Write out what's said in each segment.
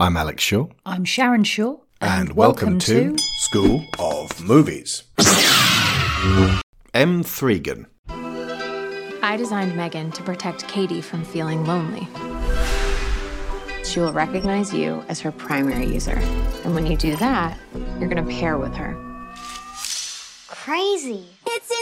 I'm Alex Shaw. I'm Sharon Shaw. And, welcome, to, School of Movies. M. Thregan. I designed Megan to protect Katie from feeling lonely. She will recognize you as her primary user. And when you do that, you're going to pair with her. Crazy. It's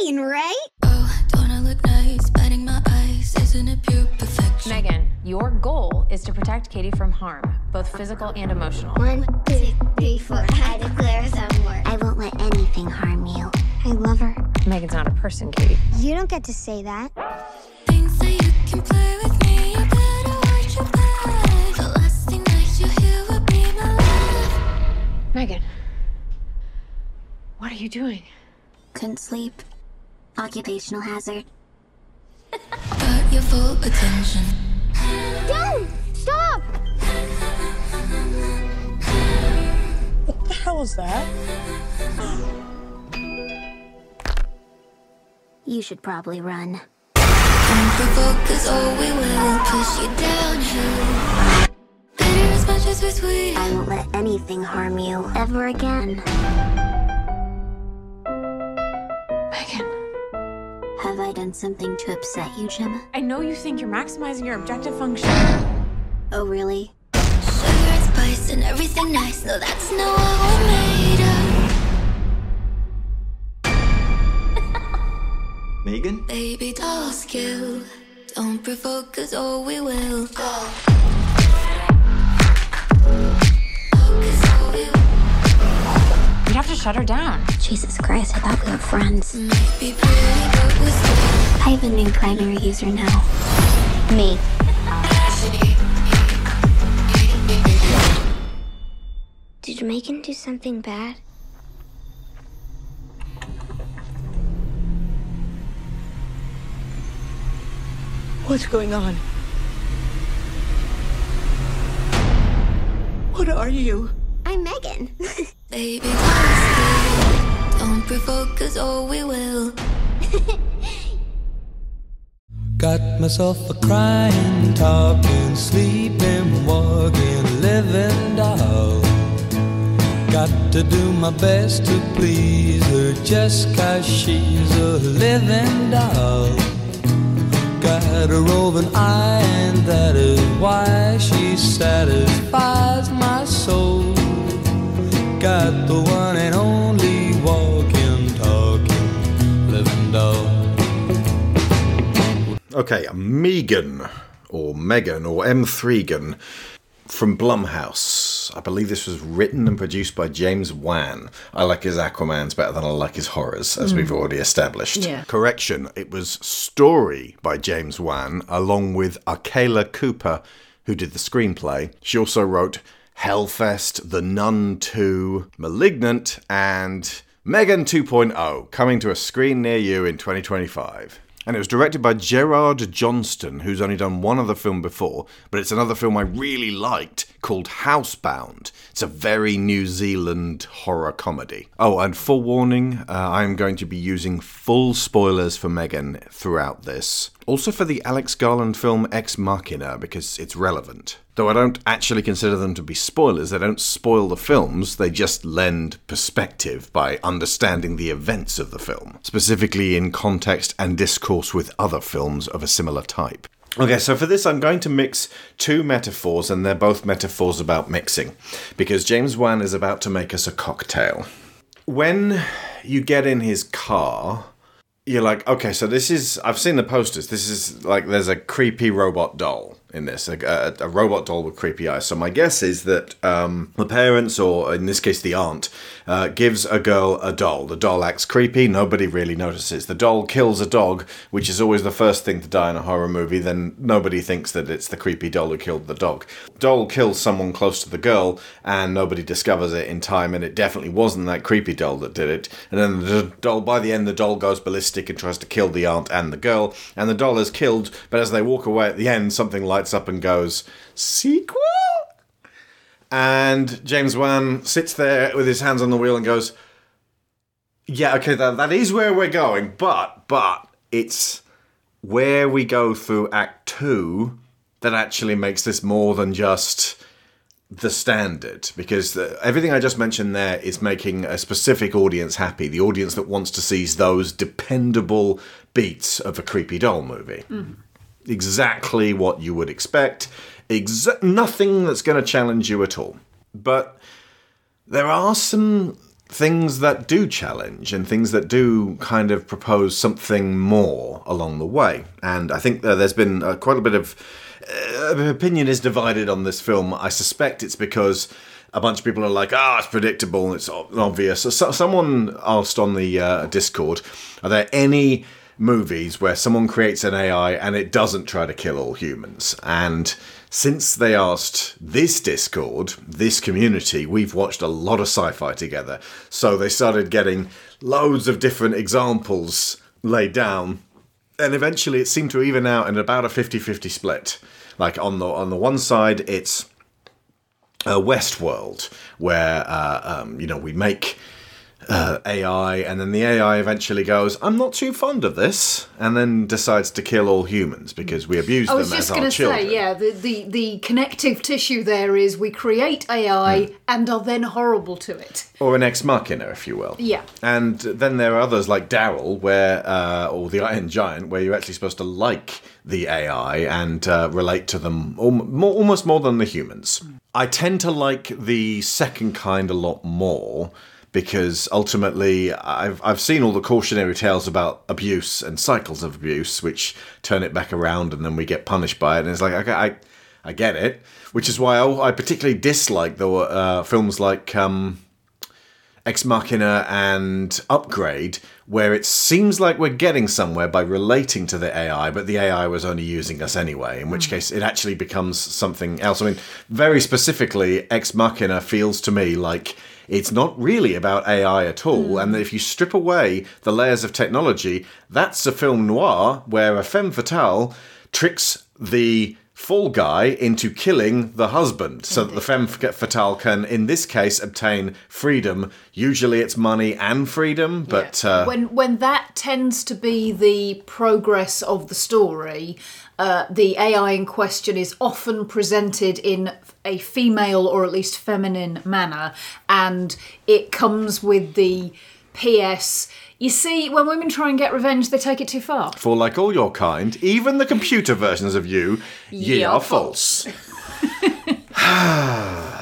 insane, right? Oh, don't I look nice? Batting my eyes, isn't it pure perfection? Megan, your goal is to protect Katie from harm, both physical and emotional. One, two, three, four. I declare some war. I won't let anything harm you. I love her. Megan's not a person, Katie. You don't get to say that. Things that you can play with me, you better watch your back. The last thing that you hear will be my laugh. Megan, what are you doing? Couldn't sleep. Occupational hazard. Got your full attention. Don't! Stop! What the hell is that? You should probably run. Don't provoke, cause oh, we will push you downhill. Bitter as much as we're sweet. I won't let anything harm you ever again. Megan, Have I done something to upset you, Gemma? I know you think you're maximizing your objective function. Oh, really? Sugar and spice and everything nice. No, that's not what we're made of. Megan? Baby doll skill. Don't provoke, cause oh, we will. Go. To shut her down. Jesus Christ, I thought we were friends. Might be pretty, but we're still I have a new primary user now. Me. Did Megan do something bad? What's going on? What are you? I'm Megan. Baby doll skill. Don't provoke, cause oh, we will. Got myself a crying, talking, sleeping, walking, living doll. Got to do my best to please her just cause she's a living doll. Got a roving eye, and that is why she satisfies my soul. Got the one and only walking, talking, living doll. Okay, Megan, or Megan, or M. Thregan from Blumhouse. I believe this was written and produced by James Wan. I like his Aquamans better than I like his horrors, as hmm. we've already established. Yeah. Correction, it was story by James Wan, along with Akela Cooper, who did the screenplay. She also wrote Hellfest, The Nun 2, Malignant, and Megan 2.0, coming to a screen near you in 2025. And it was directed by Gerard Johnstone, who's only done one other film before, but it's another film I really liked called Housebound. It's a very New Zealand horror comedy. Oh, and forewarning, uh, I'm going to be using full spoilers for Megan throughout this. Also for the Alex Garland film Ex Machina, because it's relevant. Though I don't actually consider them to be spoilers, they don't spoil the films, they just lend perspective by understanding the events of the film, specifically in context and discourse with other films of a similar type. Okay, so for this, I'm going to mix two metaphors, and they're both metaphors about mixing, because James Wan is about to make us a cocktail. When you get in his car, you're like, okay, so this is. I've seen the posters. This is like there's a creepy robot doll in this, a, a, a robot doll with creepy eyes. So my guess is that um, the parents, or in this case the aunt, uh, gives a girl a doll. The doll acts creepy. Nobody really notices. The doll kills a dog, which is always the first thing to die in a horror movie. Then nobody thinks that it's the creepy doll who killed the dog. Doll kills someone close to the girl, and nobody discovers it in time. And it definitely wasn't that creepy doll that did it. And then the doll, by the end, the doll goes ballistic and tries to kill the aunt and the girl. And the doll is killed, but as they walk away at the end, something lights up and goes, Sequel? And James Wan sits there with his hands on the wheel and goes, Yeah, okay, that, that is where we're going, but, but, it's where we go through Act Two that actually makes this more than just the standard because the, everything I just mentioned there is making a specific audience happy. The audience that wants to see those dependable beats of a creepy doll movie. Mm. Exactly what you would expect. Exa- nothing that's going to challenge you at all. But there are some things that do challenge and things that do kind of propose something more along the way. And I think there's been uh, quite a bit of uh, opinion is divided on this film. I suspect it's because a bunch of people are like, ah, it's predictable, it's obvious. So- someone asked on the uh, Discord, are there any movies where someone creates an AI and it doesn't try to kill all humans? And since they asked this Discord, this community, we've watched a lot of sci fi together. So they started getting loads of different examples laid down and eventually it seemed to even out in about a 50-50 split like on the on the one side it's uh, Westworld, where uh, um, you know we make uh, AI, and then the AI eventually goes, "I'm not too fond of this," and then decides to kill all humans because we abuse I them was as just our going to children. say, yeah, the, the, the connective tissue there is we create AI Hmm. and are then horrible to it. or an ex machina, if you will. Yeah. And then there are others like Daryl, where uh, or the Iron Giant, where you're actually supposed to like the AI and uh, relate to them almost more than the humans. I tend to like the second kind a lot more because ultimately I've I've seen all the cautionary tales about abuse and cycles of abuse, which turn it back around and then we get punished by it. And it's like okay, I I get it, which is why I, I particularly dislike the uh, films like. Um, Ex Machina and Upgrade, where it seems like we're getting somewhere by relating to the AI, but the AI was only using us anyway, in which case it actually becomes something else. I mean, very specifically, Ex Machina feels to me like it's not really about AI at all, and if you strip away the layers of technology, that's a film noir where a femme fatale tricks the fall guy into killing the husband so that the femme fatale can in this case obtain freedom. Usually it's money and freedom but uh, when when that tends to be the progress of the story, uh, the AI in question is often presented in a female or at least feminine manner, and it comes with the P.S. You see, when women try and get revenge, they take it too far. for like all your kind even the computer versions of you ye Ye are are false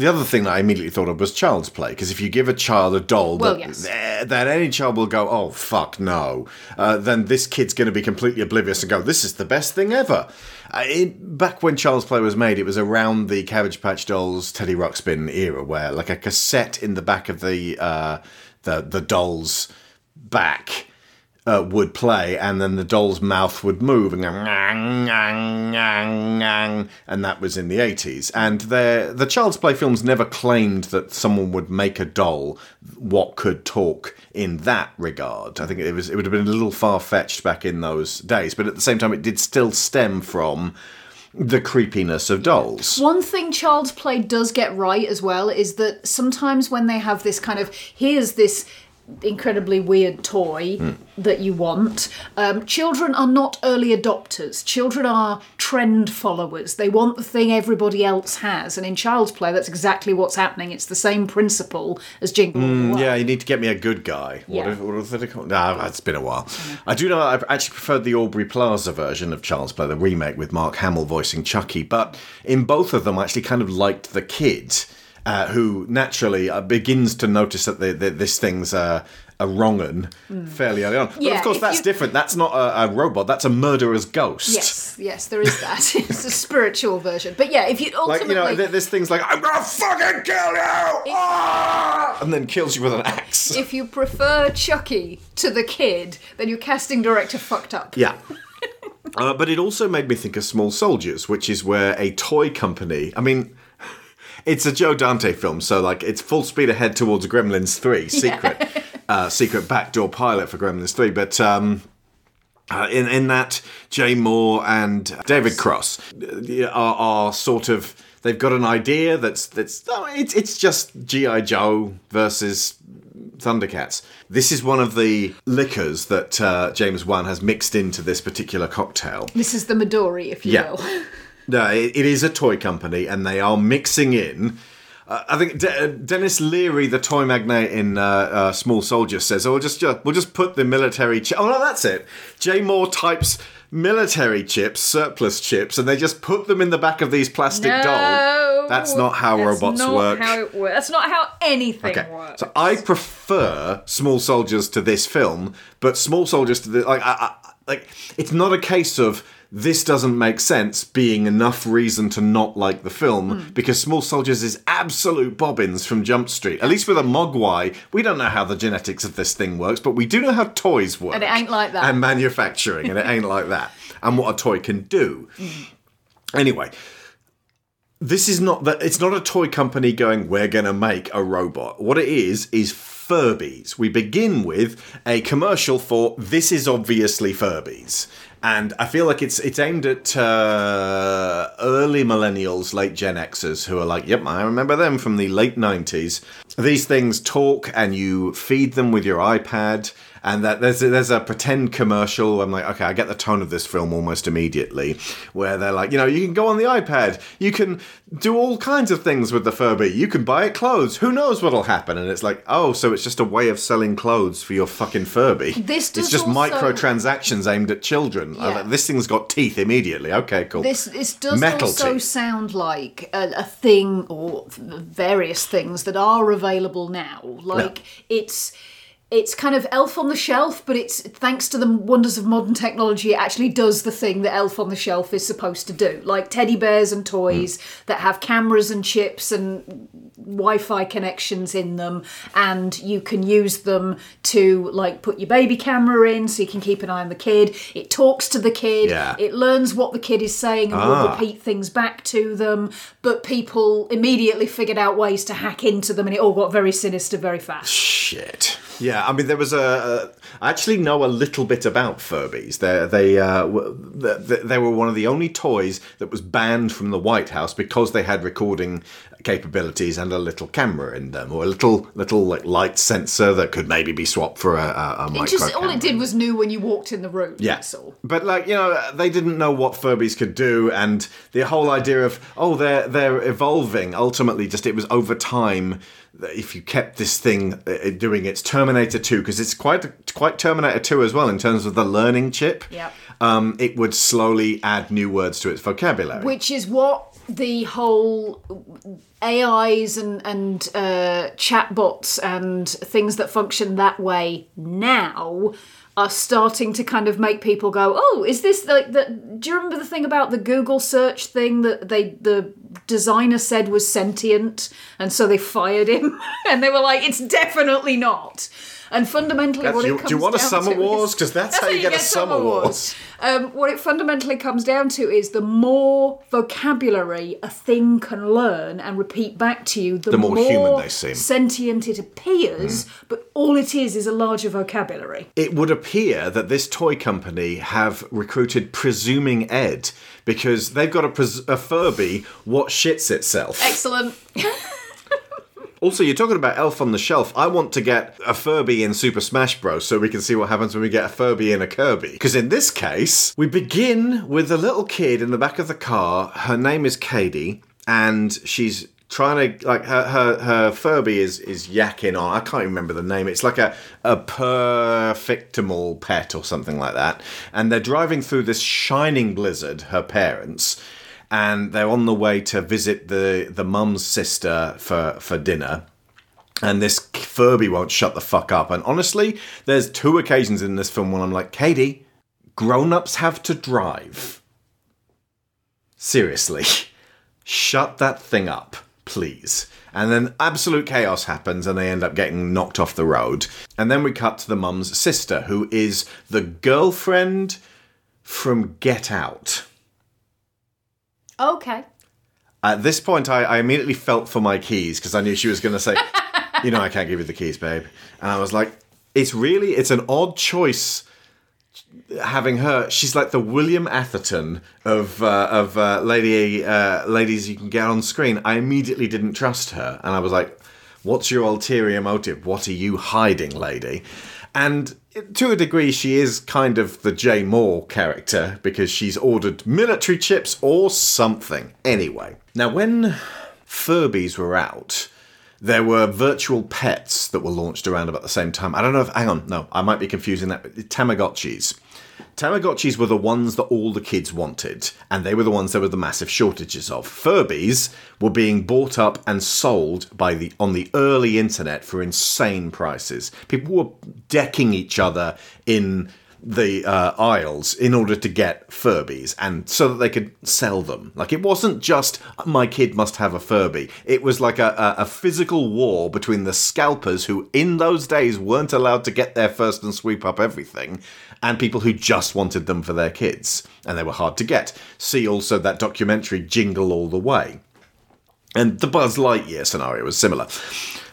The other thing that I immediately thought of was child's play, because if you give a child a doll Well, that, yes. eh, that any child will go, oh, fuck no, uh, then this kid's going to be completely oblivious and go, this is the best thing ever. Uh, it, back when child's play was made, it was around the Cabbage Patch Dolls, Teddy Ruxpin era, where like a cassette in the back of the uh, the the doll's back uh, would play, and then the doll's mouth would move and go, "Ngang, ngang, ngang, ngang," and that was in the 80s. And the the Child's Play films never claimed that someone would make a doll what could talk in that regard. I think it was it would have been a little far fetched back in those days, but at the same time, it did still stem from the creepiness of dolls. One thing Child's Play does get right as well is that sometimes when they have this kind of here's this incredibly weird toy that you want, um, children are not early adopters. Children are trend followers. They want the thing everybody else has, and in Child's Play, that's exactly what's happening. It's the same principle as Jingle Way. Yeah, you need to get me a good guy. What, Yeah. if, what was it called? Nah, it's been a while. I do know I actually preferred the Aubrey Plaza version of Child's Play, the remake with Mark Hamill voicing Chucky. But in both of them, I actually kind of liked the kid, uh, who naturally uh, begins to notice that the, the, this thing's uh, a wrong un fairly early on. But. Yeah, of course, that's you- different. That's not a, a robot. That's a murderer's ghost. Yes, yes, there is that. it's a spiritual version. But yeah, if you Like ultimately you know, th- this thing's like I'm gonna fucking kill you, Ah! and then kills you with an axe. if you prefer Chucky to the kid, then your casting director fucked up. Yeah. Uh, but it also made me think of Small Soldiers, which is where a toy company. I mean, it's a Joe Dante film, so like it's full speed ahead towards Gremlins Three, secret, uh, secret backdoor pilot for Gremlins Three. But um, uh, in in that, Jay Mohr and David Cross uh, are, are sort of they've got an idea that's that's oh, it's it's just GI Joe versus Thundercats. This is one of the liquors that uh, James Wan has mixed into this particular cocktail. This is the Midori, if you Yeah. will. No, it, it is a toy company, and they are mixing in. Uh, I think De- Denis Leary, the toy magnate in uh, uh, Small Soldiers, says, "Oh, we'll just, we'll just put the military. Chi- oh no, that's it. Jay Mohr types military chips, surplus chips, and they just put them in the back of these plastic dolls. That's not how That's robots not work. How it works. That's not how anything Okay, works. so I prefer Small Soldiers to this film, but Small Soldiers to the like, I, I, like it's not a case of this doesn't make sense being enough reason to not like the film Hmm. because Small Soldiers is absolute bobbins from Jump Street. At least with a Mogwai, we don't know how the genetics of this thing works, but we do know how toys work, And it ain't like that. and manufacturing, and it ain't like that, and what a toy can do. Hmm. Anyway, this is not that it's not a toy company going we're going to make a robot what it is is furbies we begin with a commercial for this is obviously furbies and i feel like it's it's aimed at uh, early millennials late gen xers who are like yep i remember them from the late 90s these things talk and you feed them with your ipad and that there's a, there's a pretend commercial. I'm like, okay, I get the tone of this film almost immediately, where they're like, you know, you can go on the iPad, you can do all kinds of things with the Furby, you can buy it clothes. Who knows what'll happen? And it's like, oh, so it's just a way of selling clothes for your fucking Furby. This it's just also- microtransactions aimed at children. Yeah. like, this thing's got teeth immediately. Okay, cool. This this does Metal also teeth. sound like a, a thing or various things that are available now. Like it's it's kind of Elf on the Shelf, but it's thanks to the wonders of modern technology, it actually does the thing that Elf on the Shelf is supposed to do. Like teddy bears and toys that have cameras and chips and Wi-Fi connections in them, and you can use them to like put your baby camera in, so you can keep an eye on the kid. It talks to the kid. Yeah. It learns what the kid is saying and will Ah. repeat things back to them. But people immediately figured out ways to hack into them, and it all got very sinister very fast. Shit. Yeah, I mean, there was a. I actually know a little bit about Furbies. They they uh, w- they, they were one of the only toys that was banned from the White House because they had recording capabilities and a little camera in them, or a little little like light sensor that could maybe be swapped for a, a, a It micro just all it did was knew when you walked in the room. Yeah. That's all. But like you know, they didn't know what Furbies could do, and the whole idea of oh they're they're evolving. Ultimately, just it was over time. that If you kept this thing uh, doing its Terminator Two, because it's quite quite Terminator Two as well in terms of the learning chip. Yep. Um, it would slowly add new words to its vocabulary. Which is what the whole AIs and and uh, chatbots and things that function that way now are starting to kind of make people go, oh, is this like the? Do you remember the thing about the Google search thing that they the designer said was sentient, and so they fired him, and they were like, it's definitely not. And fundamentally, That's- what you- it comes do you want a Summer to Wars? 'Cause that's how you get a Summer Wars. um, what it fundamentally comes down to is the more vocabulary a thing can learn and repeat back to you, the, The more human they seem. sentient it appears. But all it is is a larger vocabulary. it would appear that this toy company have recruited presuming Ed because they've got a, pres- a Furby what shits itself. Excellent. Also, you're talking about Elf on the Shelf. I want to get a Furby in Super Smash Bros. so we can see what happens when we get a Furby in a Kirby. Because in this case, we begin with a little kid in the back of the car. Her name is Katie, and she's trying to like her her, her Furby is is yakking on. I can't remember the name. It's like a a perfectimal pet or something like that. And they're driving through this shining blizzard. Her parents and they're on the way to visit the the mum's sister for for dinner and this Furby won't shut the fuck up. And honestly, there's two occasions in this film when I'm like, Katie, grown ups have to drive. Seriously, shut that thing up, please. And then absolute chaos happens and they end up getting knocked off the road. And then we cut to the mum's sister, who is the girlfriend from Get Out. Okay. At this point, I, I immediately felt for my keys because I knew she was going to say, "You know, I can't give you the keys, babe." And I was like, "It's really, it's an odd choice." Having her, she's like the William Atherton of uh, of uh, lady uh, ladies you can get on screen. I immediately didn't trust her, and I was like, "What's your ulterior motive? What are you hiding, lady?" And to a degree, she is kind of the Jay Mohr character because she's ordered military chips or something. Anyway, now when Furbies were out, there were virtual pets that were launched around about the same time. I don't know if, hang on, no, I might be confusing that. But Tamagotchis. Tamagotchis were the ones that all the kids wanted, and they were the ones there were the massive shortages of. Furbies were being bought up and sold by the on the early internet for insane prices. People were decking each other in the uh, aisles in order to get Furbies and so that they could sell them. Like it wasn't just my kid must have a Furby. It was like a, a, a physical war between the scalpers who in those days weren't allowed to get there first and sweep up everything and people who just wanted them for their kids and they were hard to get. See also that documentary Jingle All the Way. And the Buzz Lightyear scenario was similar.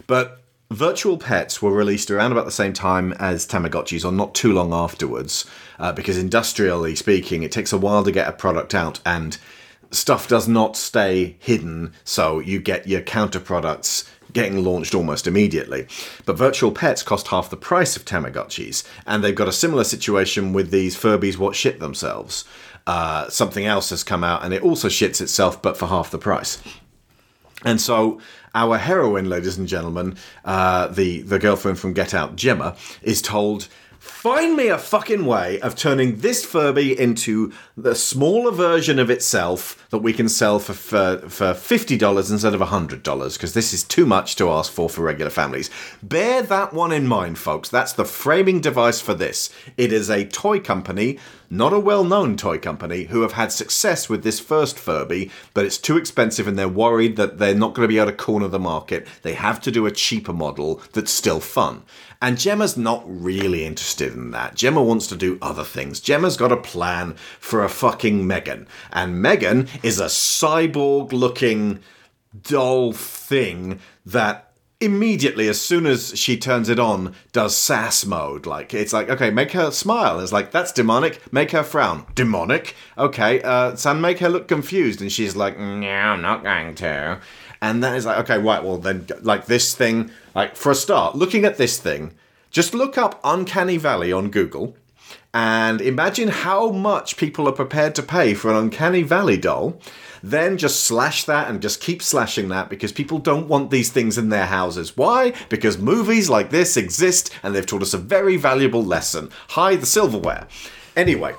But Virtual Pets were released around about the same time as Tamagotchis, or not too long afterwards, uh, because industrially speaking, it takes a while to get a product out, and stuff does not stay hidden, so you get your counter products getting launched almost immediately. But Virtual Pets cost half the price of Tamagotchis, and they've got a similar situation with these Furbies what shit themselves. Uh, something else has come out, and it also shits itself, but for half the price. And so our heroine, ladies and gentlemen, uh, the the girlfriend from Get Out, Gemma, is told. Find me a fucking way of turning this Furby into the smaller version of itself that we can sell for for, for fifty dollars instead of hundred dollars because this is too much to ask for for regular families. Bear that one in mind, folks. That's the framing device for this. It is a toy company not a well known toy company, who have had success with this first Furby, but it's too expensive and they're worried that they're not going to be able to corner the market. They have to do a cheaper model that's still fun. And Gemma's not really interested in that. Gemma wants to do other things. Gemma's got a plan for a fucking Megan. And Megan is a cyborg looking doll thing that immediately as soon as she turns it on does sass mode. Like it's like okay make her smile. It's like that's demonic. Make her frown. Demonic? Okay uh make her look confused. And she's like no i'm not going to. And that is like okay right well then like this thing like for a start looking at this thing just look up uncanny valley on google and imagine how much people are prepared to pay for an uncanny valley doll then just slash that and just keep slashing that because people don't want these things in their houses. Why? Because movies like this exist and they've taught us a very valuable lesson. Hide the silverware. Anyway,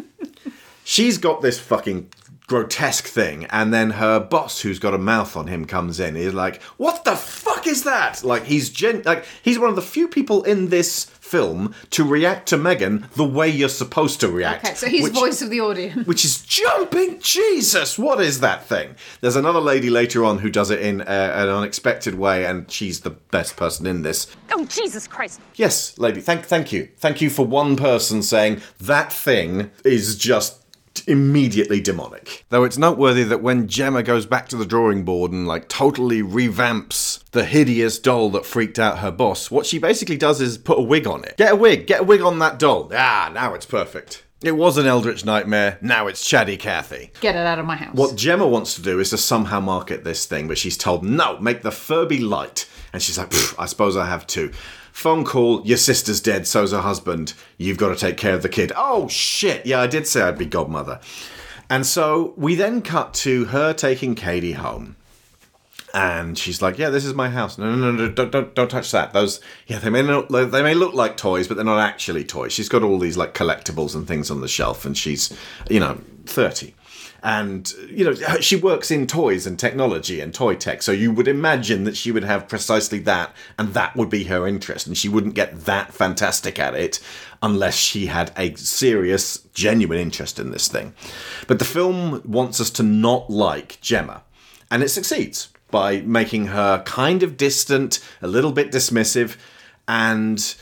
she's got this fucking grotesque thing, and then her boss, who's got a mouth on him, comes in. He's like, "What the fuck is that?" Like he's gen- like he's one of the few people in this film to react to Megan the way you're supposed to react. Okay, so he's which- voice of the audience. which is jumping. Jesus, what is that thing? There's another lady later on who does it in uh, an unexpected way, and she's the best person in this. Oh, Jesus Christ. Yes, lady. Thank, thank you, thank you for one person saying that thing is just immediately demonic. Though it's noteworthy that when Gemma goes back to the drawing board and like totally revamps the hideous doll that freaked out her boss, what she basically does is put a wig on it. Get a wig, get a wig on that doll. Ah, now it's perfect. It was an Eldritch nightmare. Now it's Chatty Cathy. Get it out of my house. What Gemma wants to do is to somehow market this thing, but she's told, no, make the Furby light. And she's like, I suppose I have to. Phone call, your sister's dead, so's her husband. You've got to take care of the kid. Oh, shit. Yeah, I did say I'd be godmother. And so we then cut to her taking Katie home. And she's like, "Yeah, this is my house. No, no, no, no don't, don't, don't touch that. Those, yeah, they may look, they may look like toys, but they're not actually toys. She's got all these like collectibles and things on the shelf, and she's, you know, thirty, and you know, she works in toys and technology and toy tech. So you would imagine that she would have precisely that, and that would be her interest, and she wouldn't get that fantastic at it unless she had a serious, genuine interest in this thing. But the film wants us to not like Gemma, and it succeeds by making her kind of distant, a little bit dismissive, and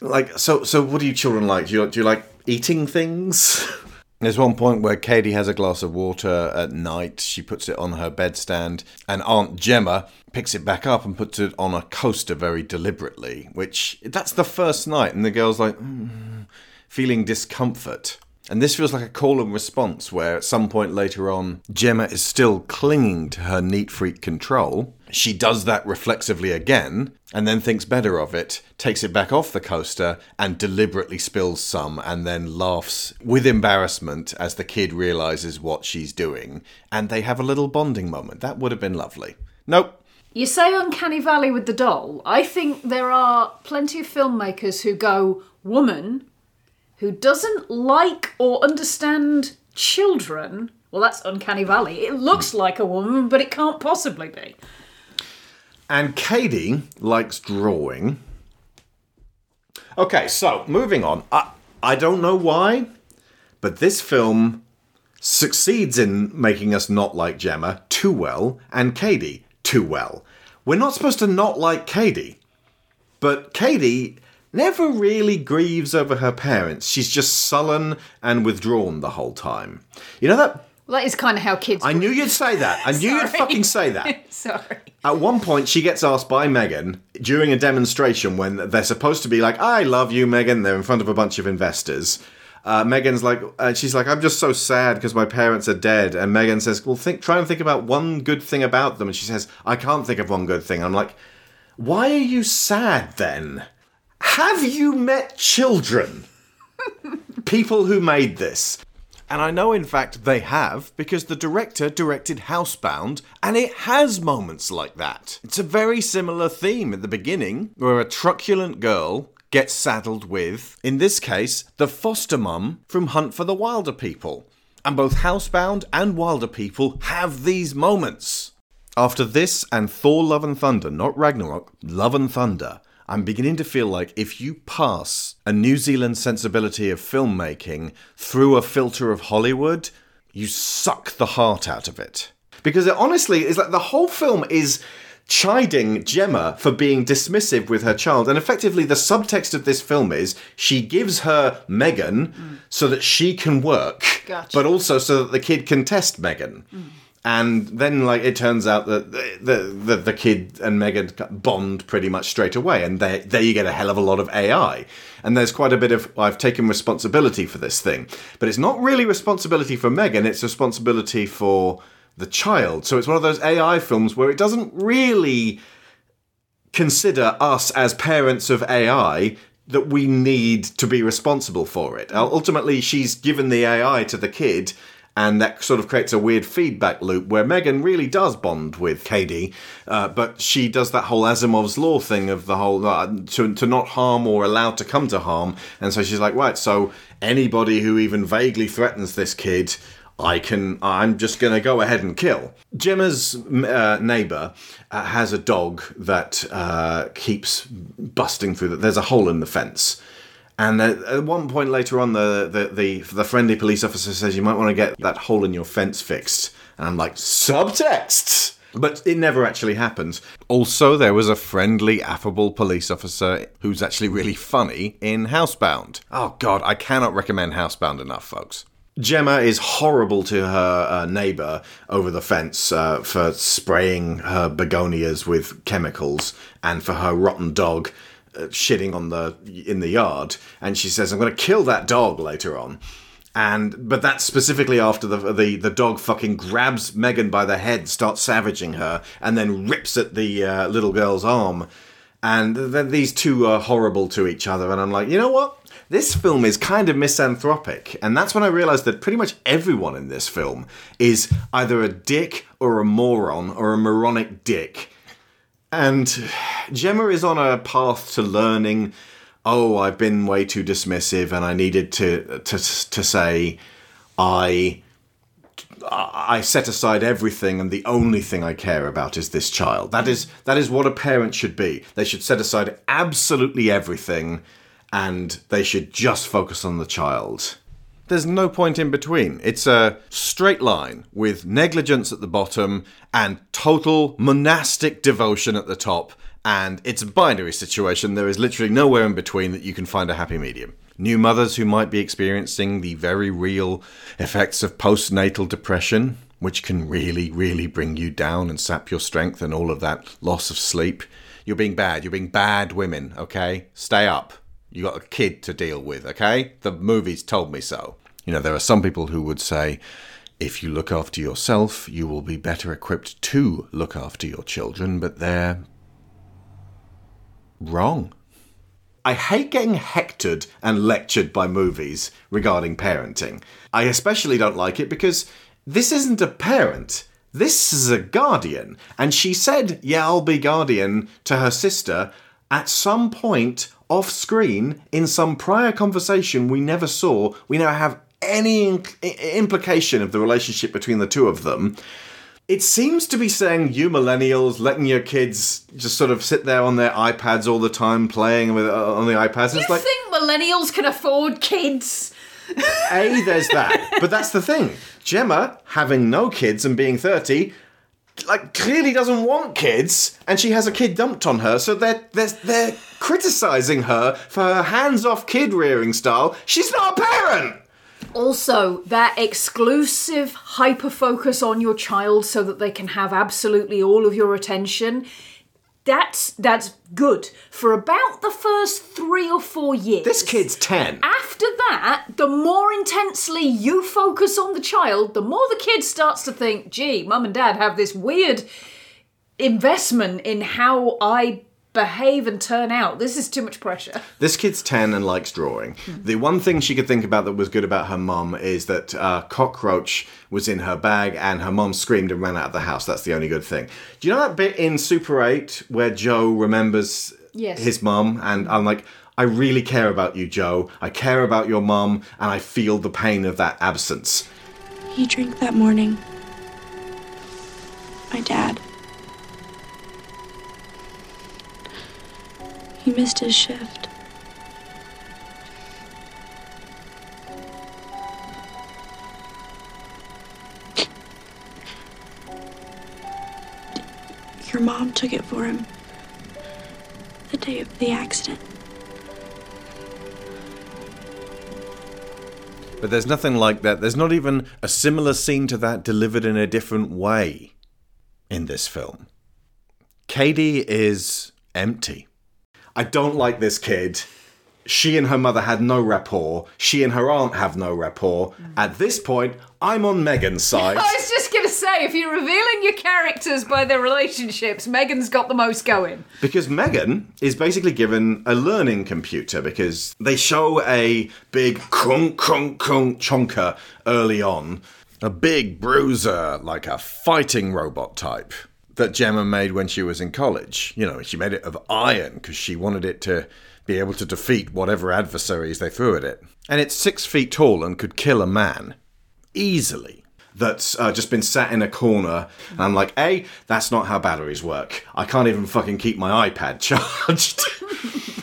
like so. So, what do you children like? Do you, do you like eating things? There's one point where Katie has a glass of water at night. She puts it on her bedstand, and Aunt Gemma picks it back up and puts it on a coaster very deliberately. Which that's the first night, and the girl's like "Mm," feeling discomfort. And this feels like a call and response where at some point later on, Gemma is still clinging to her neat freak control. She does that reflexively again and then thinks better of it, takes it back off the coaster and deliberately spills some and then laughs with embarrassment as the kid realizes what she's doing and they have a little bonding moment. That would have been lovely. Nope. You say Uncanny Valley with the doll. I think there are plenty of filmmakers who go, woman who doesn't like or understand children. Well, that's Uncanny Valley. It looks like a woman, but it can't possibly be. And Katie likes drawing. Okay, so moving on. I, I don't know why, but this film succeeds in making us not like Gemma too well and Katie too well. We're not supposed to not like Katie, but Katie never really grieves over her parents. She's just sullen and withdrawn the whole time. You know that? Well, that is kind of how kids. I knew you'd say that. I knew you'd fucking say that. Sorry. At one point, she gets asked by Megan during a demonstration when they're supposed to be like, I love you, Megan. They're in front of a bunch of investors. Uh, Megan's like, uh, she's like, I'm just so sad because my parents are dead. And Megan says, Well, think, try and think about one good thing about them. And she says, I can't think of one good thing. I'm like, Why are you sad then? Have you met children? People who made this. And I know, in fact, they have, because the director directed Housebound, and it has moments like that. It's a very similar theme at the beginning, where a truculent girl gets saddled with, in this case, the foster mum from Hunt for the Wilderpeople. And both Housebound and Wilderpeople have these moments. After this and Thor Love and Thunder, not Ragnarok, Love and Thunder, I'm beginning to feel like if you pass a New Zealand sensibility of filmmaking through a filter of Hollywood, you suck the heart out of it. Because it honestly is like the whole film is chiding Gemma for being dismissive with her child. And effectively, the subtext of this film is she gives her Megan mm. so that she can work, Gotcha. but also so that the kid can test Megan. Mm. And then, like, it turns out that the, the, the, kid and Megan bond pretty much straight away. And there you get a hell of a lot of AI. And there's quite a bit of, I've taken responsibility for this thing. But it's not really responsibility for Megan, it's responsibility for the child. So it's one of those AI films where it doesn't really consider us as parents of AI that we need to be responsible for it. Ultimately, she's given the AI to the kid, and that sort of creates a weird feedback loop where Megan really does bond with Katie, uh, but she does that whole Asimov's law thing of the whole uh, to, to not harm or allow to come to harm. And so she's like, right, so anybody who even vaguely threatens this kid. I can. I'm just going to go ahead and kill. Gemma's uh, neighbor uh, has a dog that uh, keeps busting through. The, there's a hole in the fence, and at, one point later on, the, the the the friendly police officer says you might want to get that hole in your fence fixed. And I'm like subtext. But it never actually happens. Also, there was a friendly, affable police officer who's actually really funny in Housebound. Oh, God, I cannot recommend Housebound enough, folks. Gemma is horrible to her uh, neighbor over the fence uh, for spraying her begonias with chemicals and for her rotten dog shitting on the in the yard. And she says, "I'm going to kill that dog later on." And but that's specifically after the the the dog fucking grabs Megan by the head, starts savaging her, and then rips at the uh, little girl's arm. And then these two are horrible to each other. And I'm like, you know what? This film is kind of misanthropic. And that's when I realized that pretty much everyone in this film is either a dick or a moron or a moronic dick. And Gemma is on a path to learning. Oh, I've been way too dismissive, and I needed to to to say, I I set aside everything, and the only thing I care about is this child. That is that is what a parent should be. They should set aside absolutely everything, and they should just focus on the child. There's no point in between. It's a straight line with negligence at the bottom and total monastic devotion at the top. And it's a binary situation. There is literally nowhere in between that you can find a happy medium. New mothers who might be experiencing the very real effects of postnatal depression, which can really, really bring you down and sap your strength and all of that loss of sleep. You're being bad. You're being bad women, okay? Stay up. You got a kid to deal with, okay? The movies told me so. You know, there are some people who would say, if you look after yourself, you will be better equipped to look after your children, but they're wrong. I hate getting hectored and lectured by movies regarding parenting. I especially don't like it because this isn't a parent. This is a guardian. And she said, Yeah, I'll be guardian to her sister at some point off screen in some prior conversation we never saw. We never have any implication of the relationship between the two of them. It seems to be saying you millennials letting your kids just sort of sit there on their iPads all the time playing with uh, on the iPads. You It's like think millennials can afford kids? a there's that, but that's the thing. Gemma having no kids and being thirty, like clearly doesn't want kids, and she has a kid dumped on her. So they're they're, they're criticizing her for her hands-off kid rearing style. She's not a parent. Also, that exclusive hyper focus on your child so that they can have absolutely all of your attention. That's that's good for about the first three or four years. This kid's ten. After that, the more intensely you focus on the child, the more the kid starts to think, gee, mum and dad have this weird investment in how I behave and turn out. This is too much pressure. This kid's 10 and likes drawing. The one thing she could think about that was good about her mum is that uh, cockroach was in her bag and her mum screamed and ran out of the house. That's the only good thing. Do you know that bit in Super 8 where Joe remembers Yes. his mum? And I'm like, I really care about you, Joe. I care about your mum and I feel the pain of that absence. He drank that morning. My dad. He missed his shift. Your mom took it for him the day of the accident. But there's nothing like that. There's not even a similar scene to that delivered in a different way in this film. Katie is empty. I don't like this kid. She and her mother had no rapport. She and her aunt have no rapport. At this point, I'm on Megan's side. I was just gonna say, if you're revealing your characters by their relationships, Megan's got the most going. Because Megan is basically given a learning computer because they show a big crunk crunk crunk chonker early on. A big bruiser, like a fighting robot type that Gemma made when she was in college. You know, she made it of iron because she wanted it to be able to defeat whatever adversaries they threw at it. And it's six feet tall and could kill a man easily that's uh, just been sat in a corner. And I'm like, A, that's not how batteries work. I can't even fucking keep my iPad charged.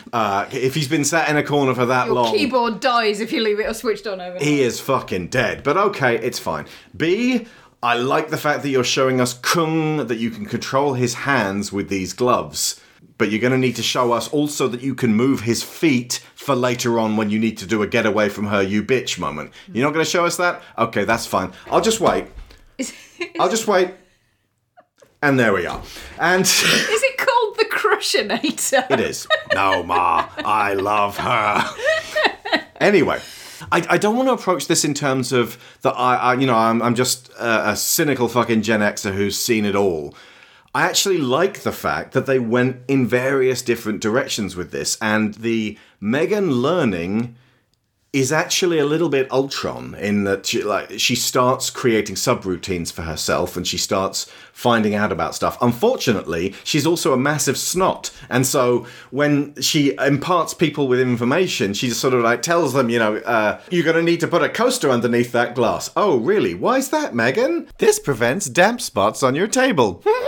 uh, if he's been sat in a corner for that long. Your long, keyboard dies if you leave it or switched on overnight. he is fucking dead. But okay, it's fine. B, I like the fact that you're showing us Kung that you can control his hands with these gloves. But you're going to need to show us also that you can move his feet for later on when you need to do a get away from her, you bitch moment. You're not going to show us that? Okay, that's fine. I'll just wait. I'll just wait. And there we are. And Is it called the Crushinator? it is. No, Ma, I love her. Anyway. I, I don't want to approach this in terms of that I, I you know I'm, I'm just a, a cynical fucking Gen Xer who's seen it all. I actually like the fact that they went in various different directions with this, and the Megan learning is actually a little bit Ultron in that she, like she starts creating subroutines for herself and she starts finding out about stuff. Unfortunately, she's also a massive snot, and so when she imparts people with information, she just sort of like tells them, you know, uh, you're going to need to put a coaster underneath that glass. Oh, really? Why's that, Megan? This prevents damp spots on your table.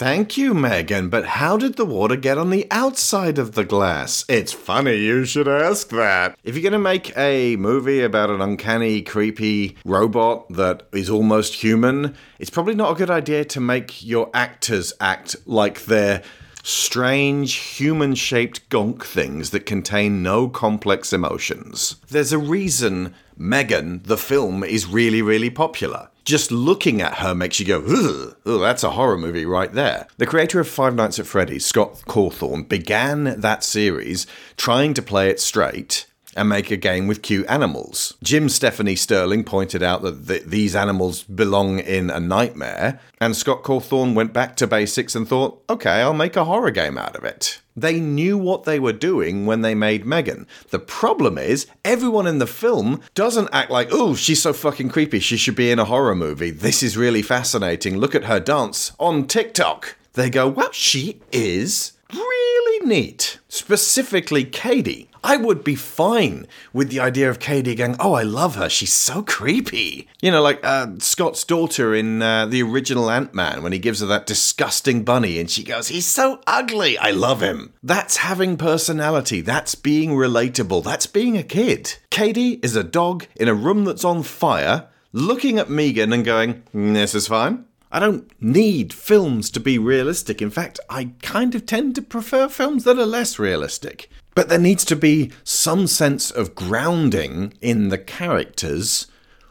Thank you, Megan, but how did the water get on the outside of the glass? It's funny you should ask that. If you're going to make a movie about an uncanny, creepy robot that is almost human, it's probably not a good idea to make your actors act like they're strange, human shaped gonk things that contain no complex emotions. There's a reason Megan, the film, is really, really popular. Just looking at her makes you go, ugh, that's a horror movie right there. The creator of Five Nights at Freddy's, Scott Cawthorne, began that series trying to play it straight. and make a game with cute animals. Jim Stephanie Sterling pointed out that th- these animals belong in a nightmare, and Scott Cawthorne went back to basics and thought, okay, I'll make a horror game out of it. They knew what they were doing when they made Megan. The problem is, everyone in the film doesn't act like, oh, she's so fucking creepy, she should be in a horror movie. This is really fascinating. Look at her dance on TikTok. They go, well, she is really neat. Specifically, Katie. I would be fine with the idea of Cady going, Oh, I love her. She's so creepy. You know, like uh, Scott's daughter in uh, the original Ant Man when he gives her that disgusting bunny and she goes, He's so ugly. I love him. That's having personality. That's being relatable. That's being a kid. Cady is a dog in a room that's on fire looking at Megan and going, This is fine. I don't need films to be realistic. In fact, I kind of tend to prefer films that are less realistic. But there needs to be some sense of grounding in the characters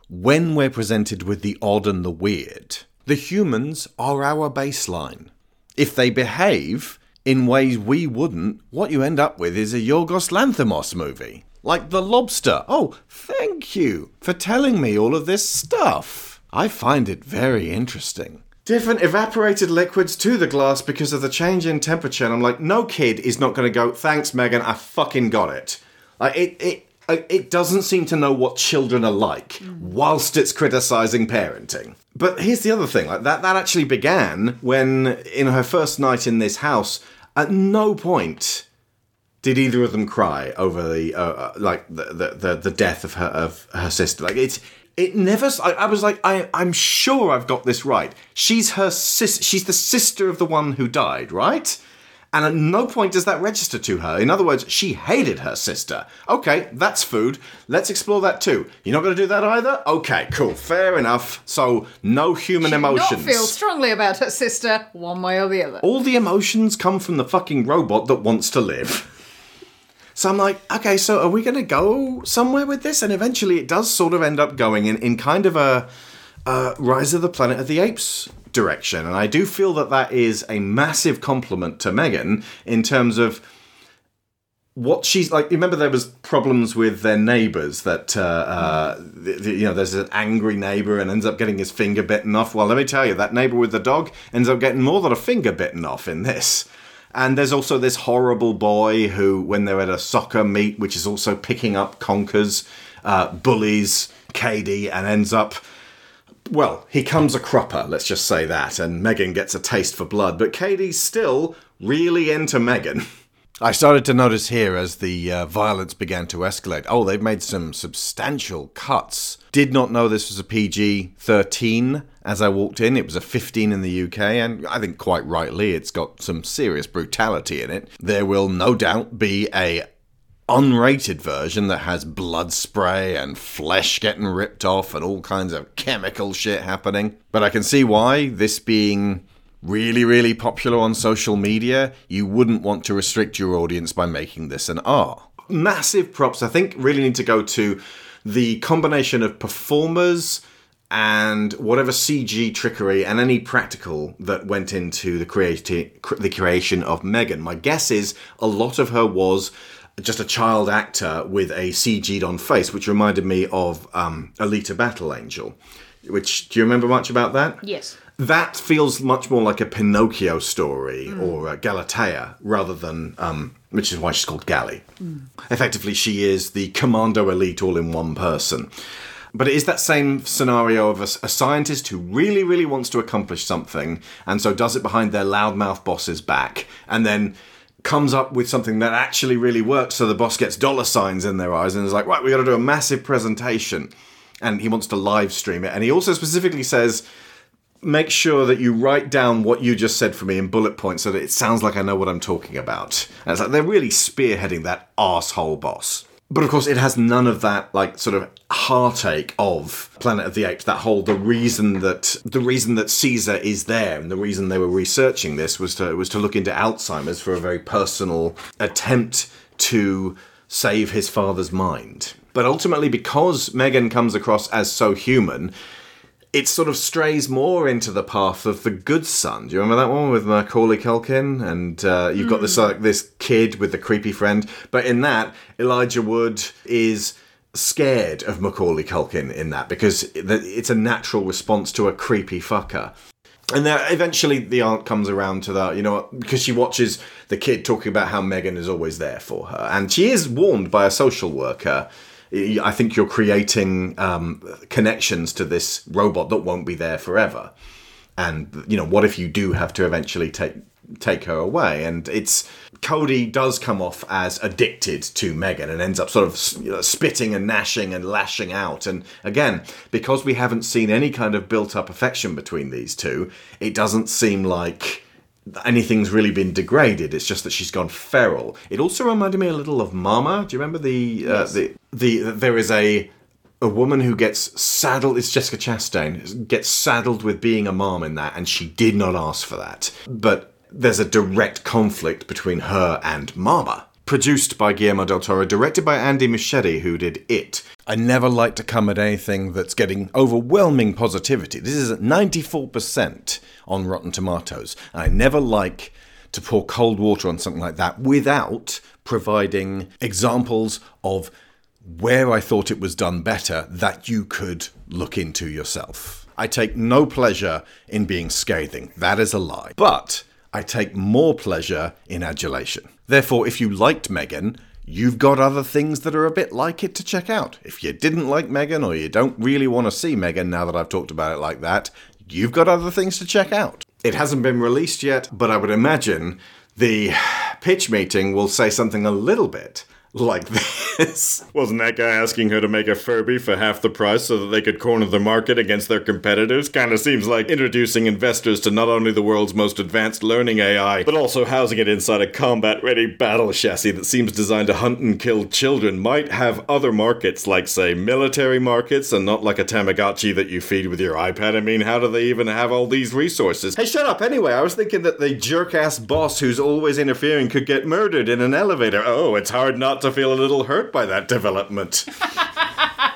when we're presented with the odd and the weird. The humans are our baseline. If they behave in ways we wouldn't, what you end up with is a Yorgos Lanthimos movie. Like The Lobster. Oh, thank you for telling me all of this stuff. I find it very interesting. Different evaporated liquids to the glass because of the change in temperature. And I'm like, no kid is not going to go, thanks, Megan, I fucking got it. Like, it, it, it doesn't seem to know what children are like whilst it's criticizing parenting. But here's the other thing like that, that actually began when, in her first night in this house, at no point did either of them cry over the uh, uh, like the, the the the death of her of her sister like it's it never I was like I I'm sure I've got this right. She's her sis she's the sister of the one who died right? And at no point does that register to her. In other words she hated her sister. Okay that's food. Let's explore that too. You're not going to do that either? Okay cool. Fair enough. So no human She emotions Not feel strongly about her sister, one way or the other. all the emotions come from the fucking robot that wants to live. So I'm like, okay, so are we going to go somewhere with this? And eventually it does sort of end up going in, in kind of a, a Rise of the Planet of the Apes direction. And I do feel that that is a massive compliment to Megan in terms of what she's like. Remember, there was problems with their neighbours that uh, uh, the, the- you know. There's an angry neighbour and ends up getting his finger bitten off. Well, let me tell you, that neighbour with the dog ends up getting more than a finger bitten off in this. And there's also this horrible boy who, when they're at a soccer meet, which is also picking up conkers, uh, bullies Cady, and ends up well, he comes a cropper, let's just say that, and Megan gets a taste for blood, but Cady's still really into Megan. I started to notice here as the uh, violence began to escalate. Oh, they've made some substantial cuts. Did not know this was a PG 13 as I walked in. It was a 15 in the UK, and I think quite rightly it's got some serious brutality in it. There will no doubt be a unrated version that has blood spray and flesh getting ripped off and all kinds of chemical shit happening. But I can see why, this being really, really popular on social media, you wouldn't want to restrict your audience by making this an R. Massive props, I think, really need to go to the combination of performers and whatever CG trickery and any practical that went into the creati- cr- the creation of Megan. My guess is a lot of her was just a child actor with a CG'd on face, which reminded me of um, Alita Battle Angel. Which do you remember much about that? Yes. That feels much more like a Pinocchio story or a Galatea rather than, um, which is why she's called Gally. Effectively, she is the commando elite all in one person. But it is that same scenario of a, a scientist who really, really wants to accomplish something and so does it behind their loudmouth boss's back and then comes up with something that actually really works so the boss gets dollar signs in their eyes and is like, right, we got to do a massive presentation. And he wants to live stream it. And he also specifically says, make sure that you write down what you just said for me in bullet points so that it sounds like I know what I'm talking about. And it's like they're really spearheading that asshole boss. But of course, it has none of that like sort of heartache of Planet of the Apes. That whole the reason that the reason that Caesar is there and the reason they were researching this was to was to look into Alzheimer's for a very personal attempt to save his father's mind. But ultimately, because Megan comes across as so human, it sort of strays more into the path of the good son. Do you remember that one with Macaulay Culkin? And uh, you've got this like this kid with the creepy friend. But in that, Elijah Wood is scared of Macaulay Culkin in that because it's a natural response to a creepy fucker. And then eventually the aunt comes around to that, you know, because she watches the kid talking about how Megan is always there for her. And she is warned by a social worker. I think you're creating um, connections to this robot that won't be there forever. And, you know, what if you do have to eventually take take her away? And it's Cady does come off as addicted to megan and ends up sort of you know, spitting and gnashing and lashing out. And again because we haven't seen any kind of built up affection between these two it doesn't seem like anything's really been degraded. It's just that she's gone feral. It also reminded me a little of mama. Do you remember the uh, the, the there is a a woman who gets saddled it's Jessica Chastain gets saddled with being a mom in that and she did not ask for that but there's a direct conflict between her and Mama. Produced by Guillermo del Toro, directed by Andy Muschietti, who did It. I never like to come at anything that's getting overwhelming positivity. This is at 94% on Rotten Tomatoes. I never like to pour cold water on something like that without providing examples of where I thought it was done better that you could look into yourself. I take no pleasure in being scathing. That is a lie. But I take more pleasure in adulation. Therefore, if you liked Megan, you've got other things that are a bit like it to check out. If you didn't like Megan or you don't really want to see Megan now that I've talked about it like that, you've got other things to check out. It hasn't been released yet, but I would imagine the pitch meeting will say something a little bit like this. Wasn't that guy asking her to make a Furby for half the price so that they could corner the market against their competitors? Kinda seems like introducing investors to not only the world's most advanced learning AI, but also housing it inside a combat ready battle chassis that seems designed to hunt and kill children might have other markets, like, say, military markets, and not like a Tamagotchi that you feed with your iPad. I mean, how do they even have all these resources? Hey, shut up anyway. I was thinking that the jerk ass boss who's always interfering could get murdered in an elevator. Oh, it's hard not to feel a little hurt by that development.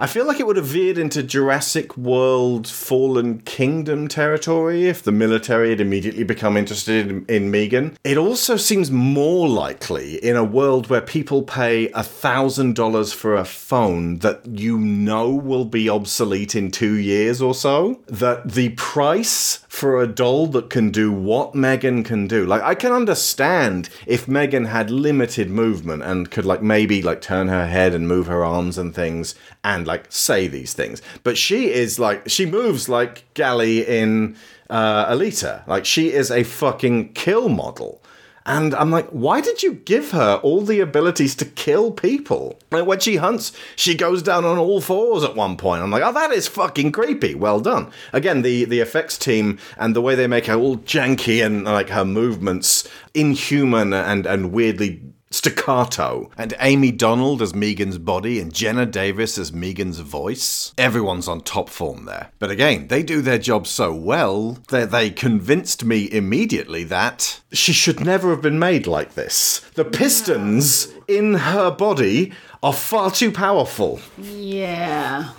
I feel like it would have veered into Jurassic World Fallen Kingdom territory if the military had immediately become interested in, in Megan. It also seems more likely in a world where people pay a thousand dollars for a phone that you know will be obsolete in two years or so. That the price for a doll that can do what Megan can do. Like I can understand if Megan had limited movement and could like maybe like turn her head and move her arms and things and like say these things. But she is like she moves like Gally in uh, Alita. Like she is a fucking kill model. And I'm like, why did you give her all the abilities to kill people? Like when she hunts, she goes down on all fours at one point. I'm like, oh, that is fucking creepy. Well done. Again, the the effects team and the way they make her all janky and like her movements inhuman and and weirdly staccato. And Amie Donald as Megan's body and Jenna Davis as Megan's voice. Everyone's on top form there. But again, they do their job so well that they convinced me immediately that she should never have been made like this. The pistons in her body are far too powerful. Yeah.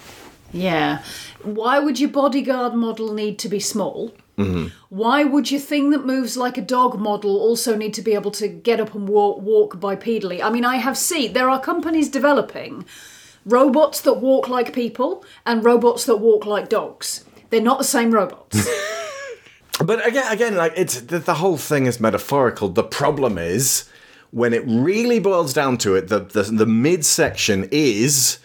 Yeah. Why would your bodyguard model need to be small? Mm-hmm. Why would your thing that moves like a dog model also need to be able to get up and walk, walk bipedally? I mean, I have seen there are companies developing robots that walk like people and robots that walk like dogs. They're not the same robots. But again, again, like it's the, the whole thing is metaphorical. The problem is when it really boils down to it, the the, the midsection is.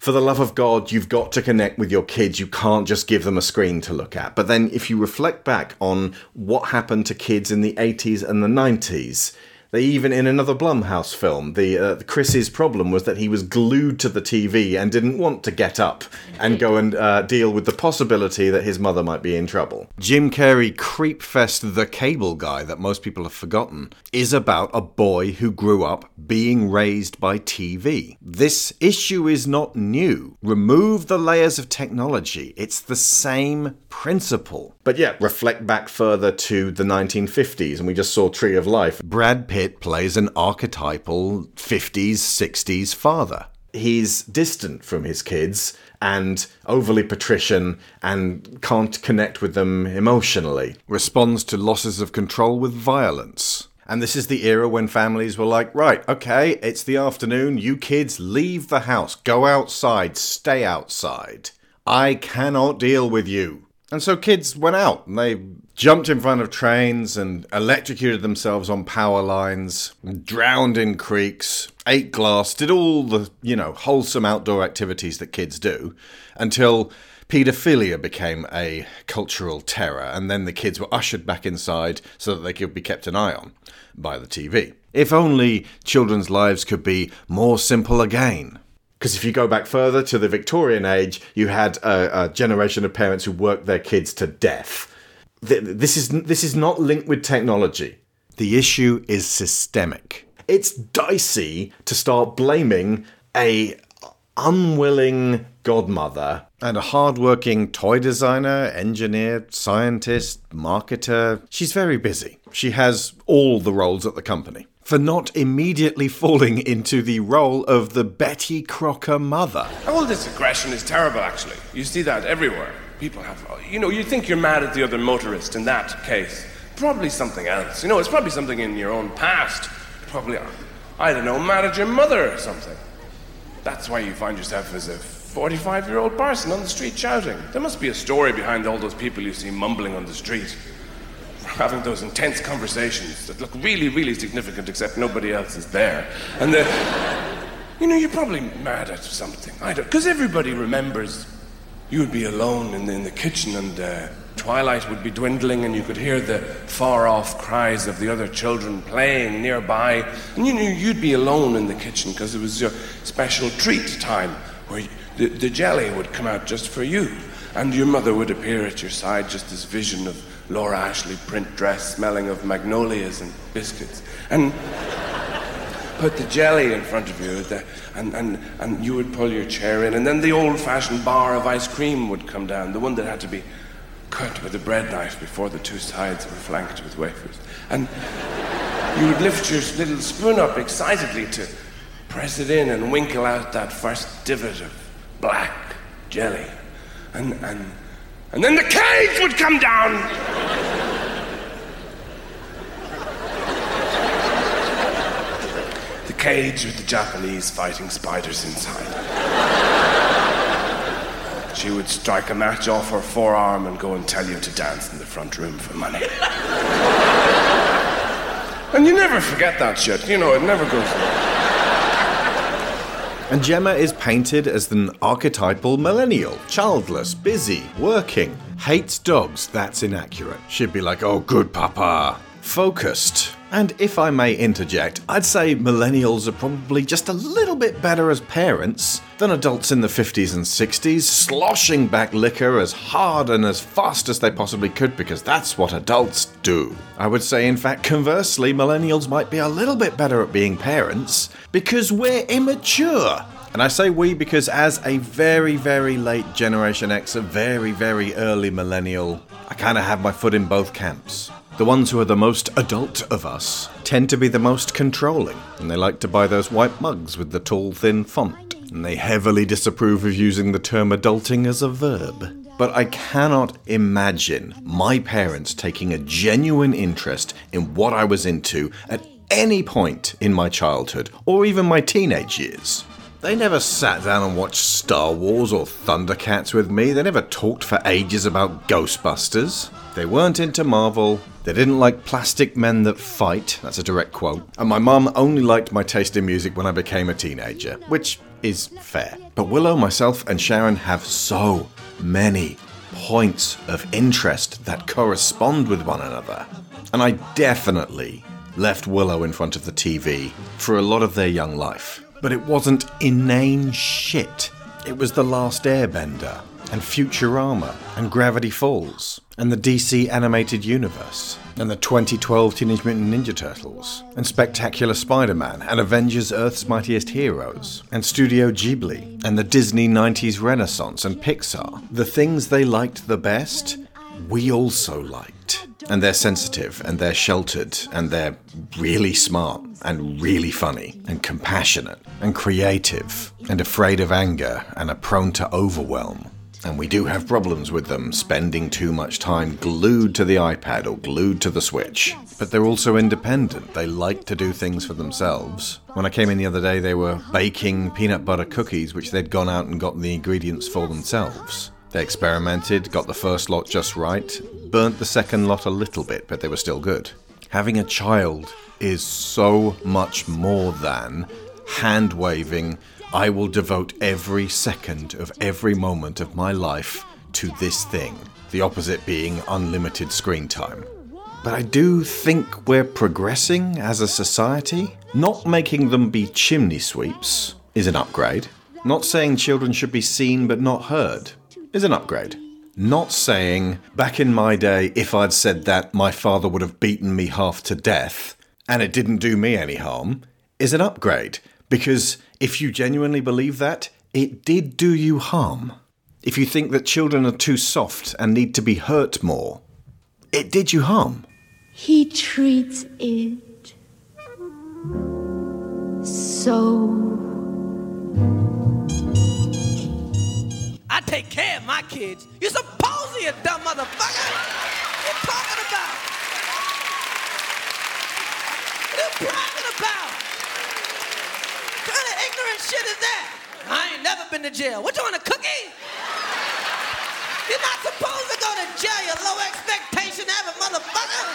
For the love of God, you've got to connect with your kids. You can't just give them a screen to look at. But then, if you reflect back on what happened to kids in the 80s and the 90s, they even in another Blumhouse film, the uh, Chris's problem was that he was glued to the TV and didn't want to get up and go and uh, deal with the possibility that his mother might be in trouble. Jim Carrey Creepfest the Cable Guy that most people have forgotten is about a boy who grew up being raised by TV. This issue is not new. Remove the layers of technology. It's the same principle. But yeah, reflect back further to the 1950s and we just saw Tree of Life. Brad Pitt plays an archetypal 50s, 60s father. he's distant from his kids and overly patrician and can't connect with them emotionally. Responds to losses of control with violence. And this is the era when families were like, right, okay, it's the afternoon, you kids leave the house, go outside, stay outside. I cannot deal with you. And so kids went out and they jumped in front of trains and electrocuted themselves on power lines, drowned in creeks, ate glass, did all the, you know, wholesome outdoor activities that kids do until paedophilia became a cultural terror and then the kids were ushered back inside so that they could be kept an eye on by the TV. If only children's lives could be more simple again. Because if you go back further to the Victorian age, you had a, a generation of parents who worked their kids to death. This is this is not linked with technology. The issue is systemic. It's dicey to start blaming a unwilling godmother and a hardworking toy designer, engineer, scientist, marketer. She's very busy. She has all the roles at the company. For not immediately falling into the role of the Betty Crocker mother. Oh, all this aggression is terrible, actually. You see that everywhere. People have, you know, you think you're mad at the other motorist in that case. Probably something else. You know, it's probably something in your own past. Probably, uh, I don't know, mad at your mother or something. That's why you find yourself as a 45 year old person on the street shouting. There must be a story behind all those people you see mumbling on the street. Having those intense conversations that look really, really significant, except nobody else is there. And the, you know, you're probably mad at something. I don't, because everybody remembers you would be alone in the, in the kitchen and uh, twilight would be dwindling and you could hear the far off cries of the other children playing nearby. And you knew you'd be alone in the kitchen because it was your special treat time where the, the jelly would come out just for you. And your mother would appear at your side, just this vision of Laura Ashley print dress smelling of magnolias and biscuits. And put the jelly in front of you, the, and, and, and you would pull your chair in, and then the old fashioned bar of ice cream would come down, the one that had to be cut with a bread knife before the two sides were flanked with wafers. And you would lift your little spoon up excitedly to press it in and winkle out that first divot of black jelly. And, and, and then the cage would come down. The cage with the Japanese fighting spiders inside. She would strike a match off her forearm and go and tell you to dance in the front room for money. and you never forget that shit. You know, it never goes away. And Gemma is painted as an archetypal millennial, childless, busy, working, hates dogs. That's inaccurate. She'd be like, oh, good papa. Focused. And if I may interject, I'd say millennials are probably just a little bit better as parents than adults in the 50s and 60s, sloshing back liquor as hard and as fast as they possibly could because that's what adults do. I would say, in fact, conversely, millennials might be a little bit better at being parents because we're immature. And I say we because, as a very, very late Generation X, a very, very early millennial, I kind of have my foot in both camps. The ones who are the most adult of us tend to be the most controlling, and they like to buy those white mugs with the tall, thin font. And they heavily disapprove of using the term adulting as a verb. But I cannot imagine my parents taking a genuine interest in what I was into at any point in my childhood or even my teenage years. They never sat down and watched Star Wars or Thundercats with me. They never talked for ages about Ghostbusters. They weren't into Marvel. They didn't like plastic men that fight. That's a direct quote. And my mum only liked my taste in music when I became a teenager, which is fair. But Willow, myself, and Sharon have so many points of interest that correspond with one another. And I definitely left Willow in front of the TV for a lot of their young life. But it wasn't inane shit. It was The Last Airbender, and Futurama, and Gravity Falls, and the DC animated universe, and the 2012 Teenage Mutant Ninja Turtles, and Spectacular Spider Man, and Avengers Earth's Mightiest Heroes, and Studio Ghibli, and the Disney 90s Renaissance and Pixar. The things they liked the best we also liked. And they're sensitive and they're sheltered and they're really smart and really funny and compassionate and creative and afraid of anger and are prone to overwhelm. And we do have problems with them spending too much time glued to the iPad or glued to the Switch. But they're also independent. They like to do things for themselves. When I came in the other day, they were baking peanut butter cookies, which they'd gone out and gotten the ingredients for themselves. They experimented, got the first lot just right, burnt the second lot a little bit, but they were still good. Having a child is so much more than hand waving, I will devote every second of every moment of my life to this thing, the opposite being unlimited screen time. But I do think we're progressing as a society. Not making them be chimney sweeps is an upgrade. Not saying children should be seen but not heard is an upgrade. Not saying, back in my day, if I'd said that, my father would have beaten me half to death, and it didn't do me any harm, is an upgrade. Because if you genuinely believe that, it did do you harm. If you think that children are too soft and need to be hurt more, it did you harm. He treats it so. Take care of my kids. You're supposed to, you dumb motherfucker. What you talking about? What you bragging about? What kind of ignorant shit is that? I ain't never been to jail. What you want, a cookie? You're not supposed to go to jail, you low expectation having motherfucker.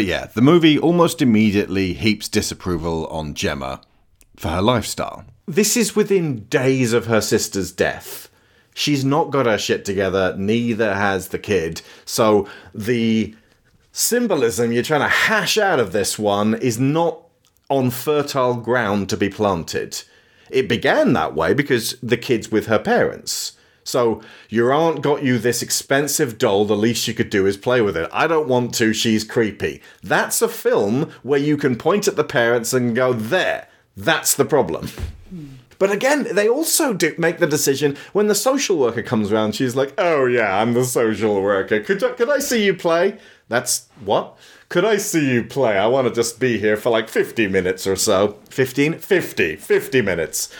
But yeah, the movie almost immediately heaps disapproval on Gemma for her lifestyle. This is within days of her sister's death. She's not got her shit together, neither has the kid. So the symbolism you're trying to hash out of this one is not on fertile ground to be planted. It began that way because the kid's with her parents. So your aunt got you this expensive doll, the least you could do is play with it. I don't want to, she's creepy. That's a film where you can point at the parents and go, there, that's the problem. But again, they also do make the decision when the social worker comes around. She's like, "Oh yeah, I'm the social worker. Could I, could I see you play?" That's what? Could I see you play? I want to just be here for like 50 minutes or so. 15? 50. 50 minutes.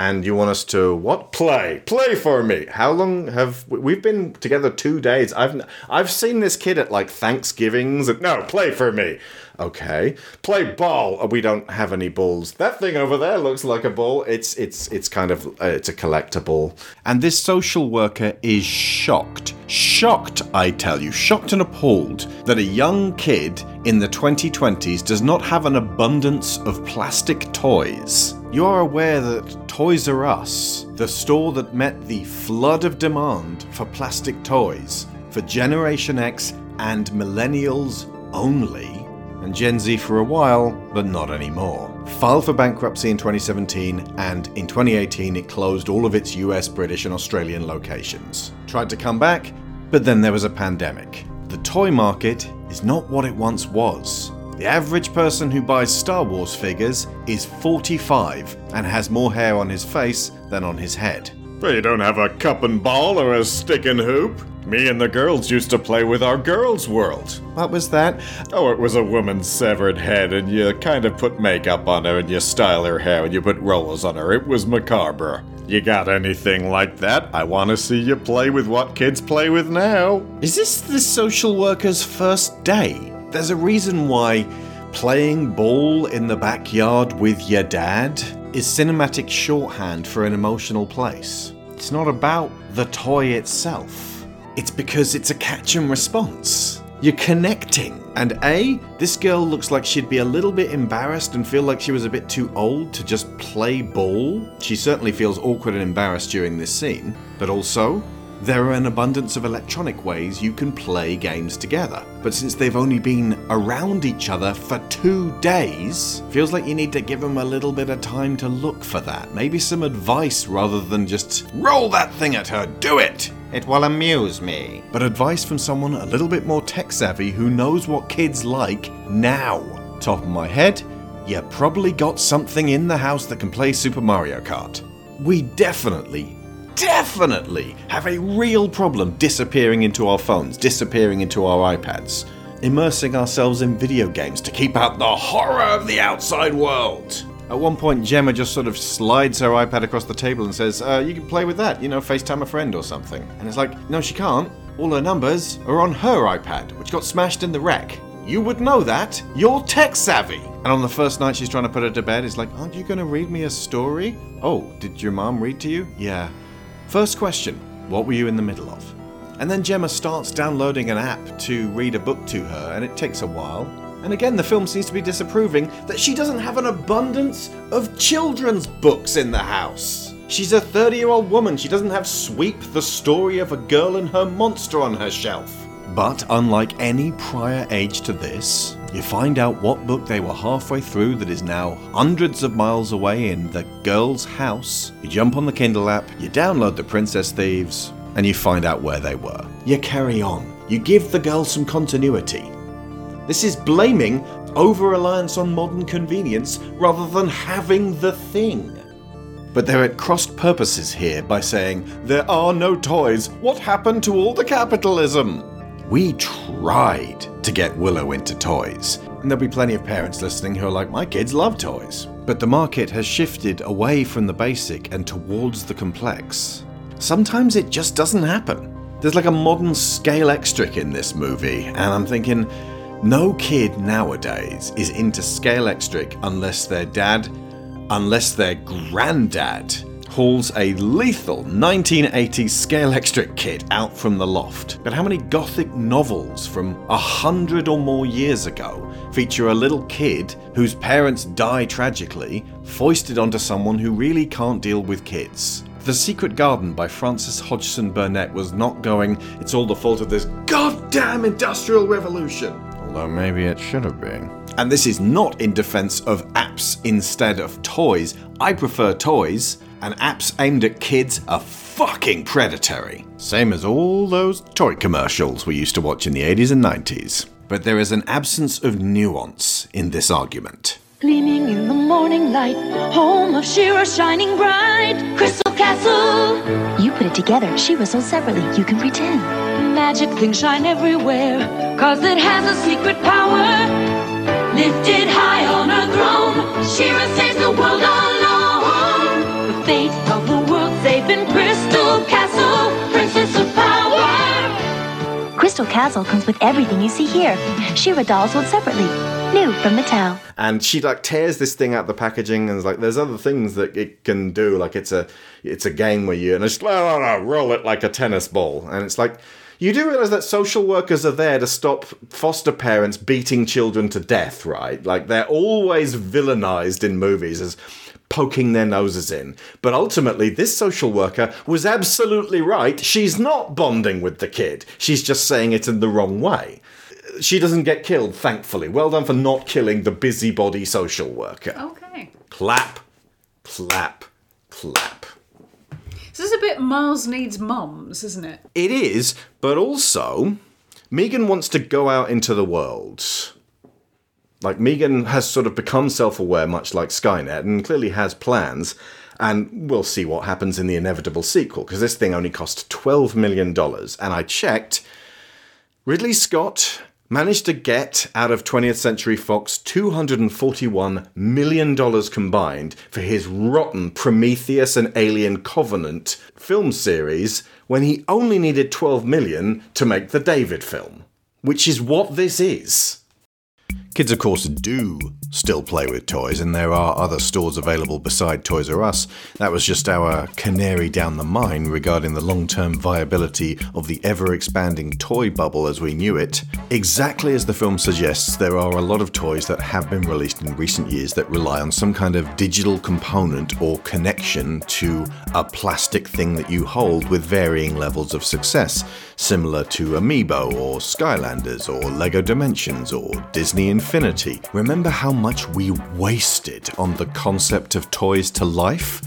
And you want us to what? Play. Play for me. How long have we- we've been together 2 days. I've I've seen this kid at like Thanksgivings. And, no, play for me. Okay. Play ball. Oh, we don't have any balls. That thing over there looks like a ball. It's it's it's kind of uh, it's a collectible. And this social worker is shocked. Shocked, I tell you, shocked and appalled that a young kid in the 2020s does not have an abundance of plastic toys. You are aware that Toys R Us, the store that met the flood of demand for plastic toys for Generation X and Millennials only, and Gen Z for a while, but not anymore. Filed for bankruptcy in 2017, and in 2018 it closed all of its US, British, and Australian locations. Tried to come back, but then there was a pandemic. The toy market is not what it once was. The average person who buys Star Wars figures is 45 and has more hair on his face than on his head. You don't have a cup and ball or a stick and hoop. Me and the girls used to play with our girls' world. What was that? Oh, it was a woman's severed head, and you kind of put makeup on her, and you style her hair, and you put rollers on her. It was macabre. You got anything like that? I want to see you play with what kids play with now. Is this the social worker's first day? There's a reason why playing ball in the backyard with your dad is cinematic shorthand for an emotional place. It's not about the toy itself. It's because it's a catch and response. You're connecting. And A, this girl looks like she'd be a little bit embarrassed and feel like she was a bit too old to just play ball. She certainly feels awkward and embarrassed during this scene. But also, there are an abundance of electronic ways you can play games together. But since they've only been around each other for two days, feels like you need to give them a little bit of time to look for that. Maybe some advice rather than just roll that thing at her, do it! It will amuse me. But advice from someone a little bit more tech savvy who knows what kids like now. Top of my head, you probably got something in the house that can play Super Mario Kart. We definitely, definitely have a real problem disappearing into our phones, disappearing into our iPads, immersing ourselves in video games to keep out the horror of the outside world. At one point, Gemma just sort of slides her iPad across the table and says, uh, You can play with that, you know, FaceTime a friend or something. And it's like, No, she can't. All her numbers are on her iPad, which got smashed in the wreck. You would know that. You're tech savvy. And on the first night she's trying to put her to bed, it's like, Aren't you going to read me a story? Oh, did your mom read to you? Yeah. First question What were you in the middle of? And then Gemma starts downloading an app to read a book to her, and it takes a while. And again, the film seems to be disapproving that she doesn't have an abundance of children's books in the house. She's a 30 year old woman. She doesn't have Sweep, the story of a girl and her monster on her shelf. But unlike any prior age to this, you find out what book they were halfway through that is now hundreds of miles away in the girl's house. You jump on the Kindle app, you download The Princess Thieves, and you find out where they were. You carry on. You give the girl some continuity. This is blaming over reliance on modern convenience rather than having the thing. But they're at crossed purposes here by saying, There are no toys. What happened to all the capitalism? We tried to get Willow into toys. And there'll be plenty of parents listening who are like, My kids love toys. But the market has shifted away from the basic and towards the complex. Sometimes it just doesn't happen. There's like a modern Scalextric in this movie, and I'm thinking, no kid nowadays is into Scalextric unless their dad, unless their granddad, hauls a lethal 1980s Scalextric kit out from the loft. But how many gothic novels from a hundred or more years ago feature a little kid whose parents die tragically, foisted onto someone who really can't deal with kids? The Secret Garden by Frances Hodgson Burnett was not going, it's all the fault of this goddamn industrial revolution. Although maybe it should have been. And this is not in defense of apps instead of toys. I prefer toys, and apps aimed at kids are fucking predatory. Same as all those toy commercials we used to watch in the 80s and 90s. But there is an absence of nuance in this argument. Gleaming in the morning light, home of She-Ra shining bright. Crystal Castle. You put it together. She whistles separately. You can pretend. Magic things shine everywhere, cause it has a secret power. Lifted high on her throne, She-Ra saves the world alone. The fate of the world safe in Crystal Castle, Crystal Castle comes with everything you see here. She-Ra dolls sold separately. New from Mattel. and she like tears this thing out the packaging and is like there's other things that it can do like it's a it's a game where you and it's like no, no, roll it like a tennis ball and it's like you do realize that social workers are there to stop foster parents beating children to death right like they're always villainized in movies as poking their noses in but ultimately this social worker was absolutely right she's not bonding with the kid she's just saying it in the wrong way she doesn't get killed, thankfully. Well done for not killing the busybody social worker. Okay. Clap, clap, clap. This is a bit Mars needs mums, isn't it? It is, but also, Megan wants to go out into the world. Like, Megan has sort of become self aware, much like Skynet, and clearly has plans. And we'll see what happens in the inevitable sequel, because this thing only cost $12 million. And I checked, Ridley Scott managed to get out of 20th Century Fox $241 million combined for his rotten Prometheus and Alien Covenant film series when he only needed 12 million to make the David film, which is what this is. Kids, of course, do still play with toys, and there are other stores available beside Toys R Us. That was just our canary down the mine regarding the long term viability of the ever expanding toy bubble as we knew it. Exactly as the film suggests, there are a lot of toys that have been released in recent years that rely on some kind of digital component or connection to a plastic thing that you hold with varying levels of success, similar to Amiibo or Skylanders or Lego Dimensions or Disney Infinity. Remember how much we wasted on the concept of toys to life?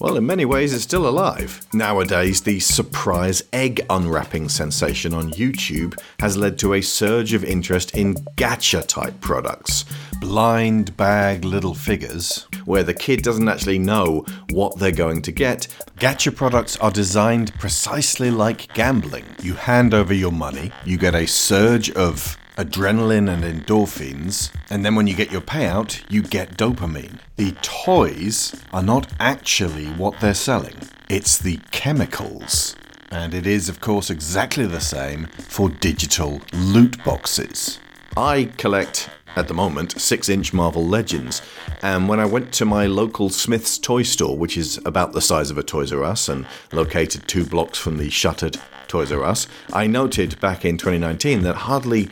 Well, in many ways, it's still alive. Nowadays, the surprise egg unwrapping sensation on YouTube has led to a surge of interest in gacha type products. blind bag little figures where the kid doesn't actually know what they're going to get. Gacha products are designed precisely like gambling. You hand over your money, you get a surge of adrenaline and endorphins, and then when you get your payout, you get dopamine. The toys are not actually what they're selling, it's the chemicals. And it is, of course, exactly the same for digital loot boxes. I collect, at the moment, 6 inch Marvel Legends, and when I went to my local Smyths toy store, which is about the size of a Toys R Us and located two blocks from the shuttered Toys R Us, I noted back in 2019 that hardly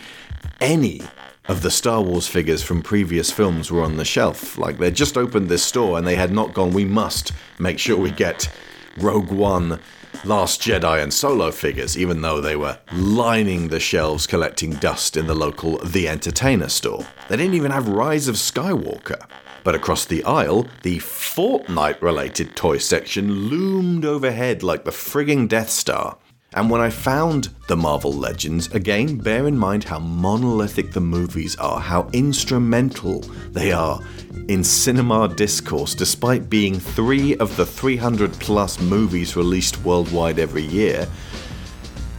any of the Star Wars figures from previous films were on the shelf. Like they'd just opened this store and they had not gone, we must make sure we get Rogue One, Last Jedi, and Solo figures, even though they were lining the shelves collecting dust in the local The Entertainer store. They didn't even have Rise of Skywalker. But across the aisle, the Fortnite related toy section loomed overhead like the frigging Death Star. And when I found the Marvel Legends, again, bear in mind how monolithic the movies are, how instrumental they are in cinema discourse, despite being three of the 300 plus movies released worldwide every year.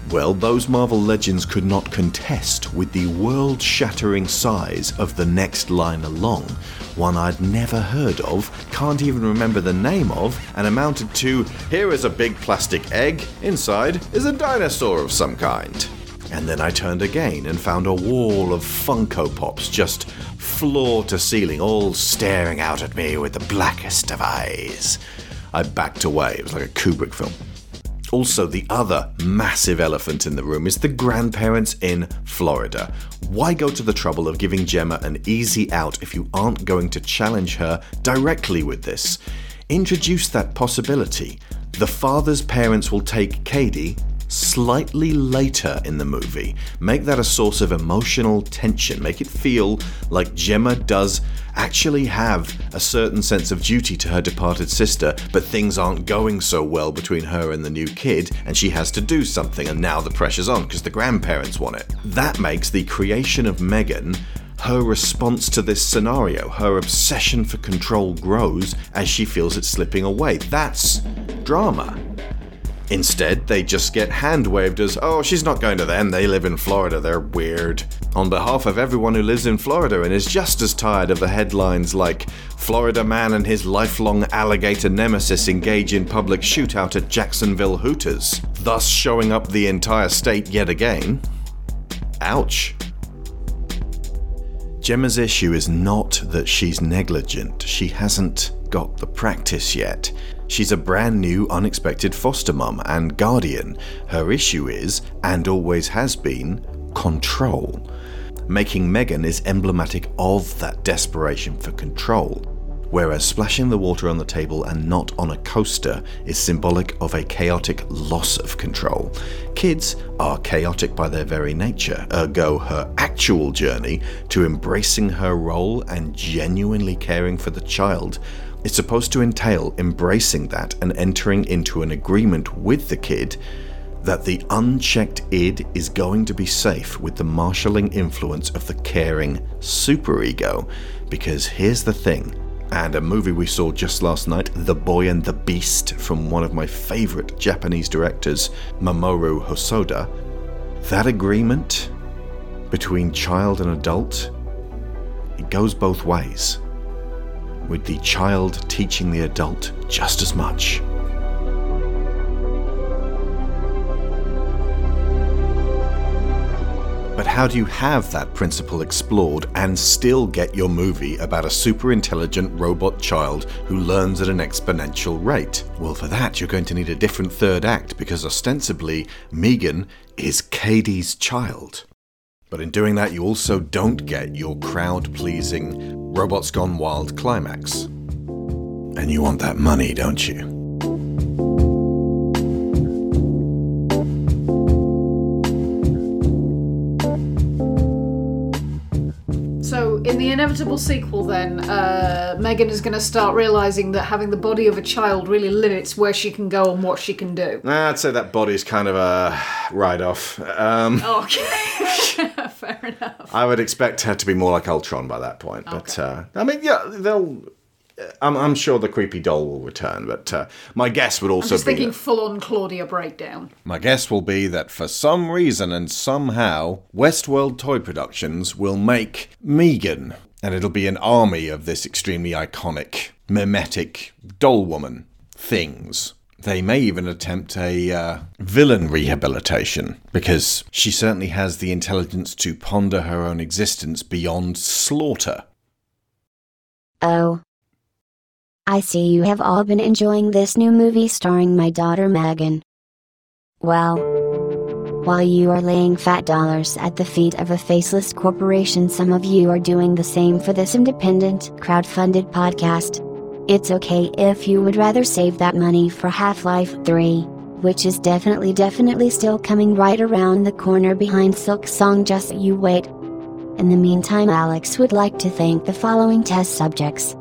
Well, those Marvel Legends could not contest with the world shattering size of the next line along, one I'd never heard of, can't even remember the name of, and amounted to here is a big plastic egg, inside is a dinosaur of some kind. And then I turned again and found a wall of Funko Pops, just floor to ceiling, all staring out at me with the blackest of eyes. I backed away, it was like a Kubrick film. Also, the other massive elephant in the room is the grandparents in Florida. Why go to the trouble of giving Gemma an easy out if you aren't going to challenge her directly with this? Introduce that possibility. The father's parents will take Cady slightly later in the movie. Make that a source of emotional tension. Make it feel like Gemma does actually have a certain sense of duty to her departed sister, but things aren't going so well between her and the new kid, and she has to do something, and now the pressure's on because the grandparents want it. That makes the creation of Megan her response to this scenario, her obsession for control grows as she feels it slipping away. That's drama. Instead, they just get hand waved as, oh, she's not going to them, they live in Florida, they're weird. On behalf of everyone who lives in Florida and is just as tired of the headlines like, Florida man and his lifelong alligator nemesis engage in public shootout at Jacksonville Hooters, thus showing up the entire state yet again. Ouch. Gemma's issue is not that she's negligent, she hasn't got the practice yet. She's a brand new, unexpected foster mum and guardian. Her issue is, and always has been, control. Making Megan is emblematic of that desperation for control, whereas splashing the water on the table and not on a coaster is symbolic of a chaotic loss of control. Kids are chaotic by their very nature, ergo, her actual journey to embracing her role and genuinely caring for the child it's supposed to entail embracing that and entering into an agreement with the kid that the unchecked id is going to be safe with the marshalling influence of the caring superego. Because here's the thing, and a movie we saw just last night, The Boy and the Beast, from one of my favorite Japanese directors, Mamoru Hosoda, that agreement between child and adult, it goes both ways with the child teaching the adult just as much. But how do you have that principle explored and still get your movie about a super intelligent robot child who learns at an exponential rate? Well, for that, you're going to need a different third act because ostensibly, Megan is Cady's child. But in doing that, you also don't get your crowd pleasing Robots Gone Wild climax. And you want that money, don't you? Inevitable sequel, then, uh, Megan is going to start realizing that having the body of a child really limits where she can go and what she can do. Nah, I'd say that body's kind of a write off. Um, Okay, fair enough. I would expect her to be more like Ultron by that point. But uh, I mean, yeah, they'll. I'm, I'm sure the creepy doll will return, but uh, my guess would I'm also just be. thinking full on Claudia breakdown. My guess will be that for some reason and somehow, Westworld Toy Productions will make Megan, and it'll be an army of this extremely iconic, mimetic doll woman things. They may even attempt a uh, villain rehabilitation, because she certainly has the intelligence to ponder her own existence beyond slaughter. Oh. I see you have all been enjoying this new movie starring my daughter Megan. Well, while you are laying fat dollars at the feet of a faceless corporation, some of you are doing the same for this independent, crowd-funded podcast. It's okay if you would rather save that money for Half-Life 3, which is definitely definitely still coming right around the corner behind Silksong just you wait. In the meantime Alex would like to thank the following test subjects.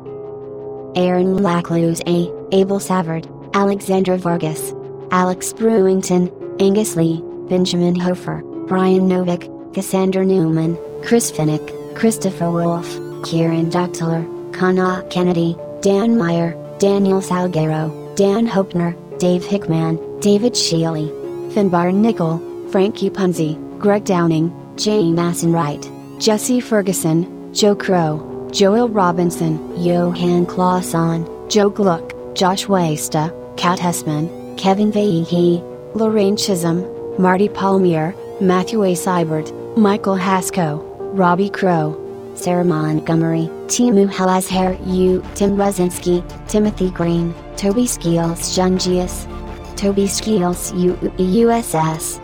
Aaron Lacluse A. Abel Savard, Alexandra Vargas, Alex Brewington, Angus Lee, Benjamin Hofer, Brian Novick, Cassandra Newman, Chris Finnick, Christopher Wolf, Kieran Doctler, Kana Kennedy, Dan Meyer, Daniel Salguero, Dan Hopner, Dave Hickman, David Shealy, Finbar Nickel, Frankie Punzi, Greg Downing, Jane Massenwright, Jesse Ferguson, Joe Crow, Joel Robinson, Johan Clauson, Joe Gluck, Josh Wasta, Kat Hessman, Kevin Vahey, Lorraine Chisholm, Marty Palmier, Matthew A. Seibert, Michael Hasko, Robbie Crow, Sarah Montgomery, Timu Halazher U, Tim Rosinski, Timothy Green, Toby Skeels Jungius, Toby Skeels U USS.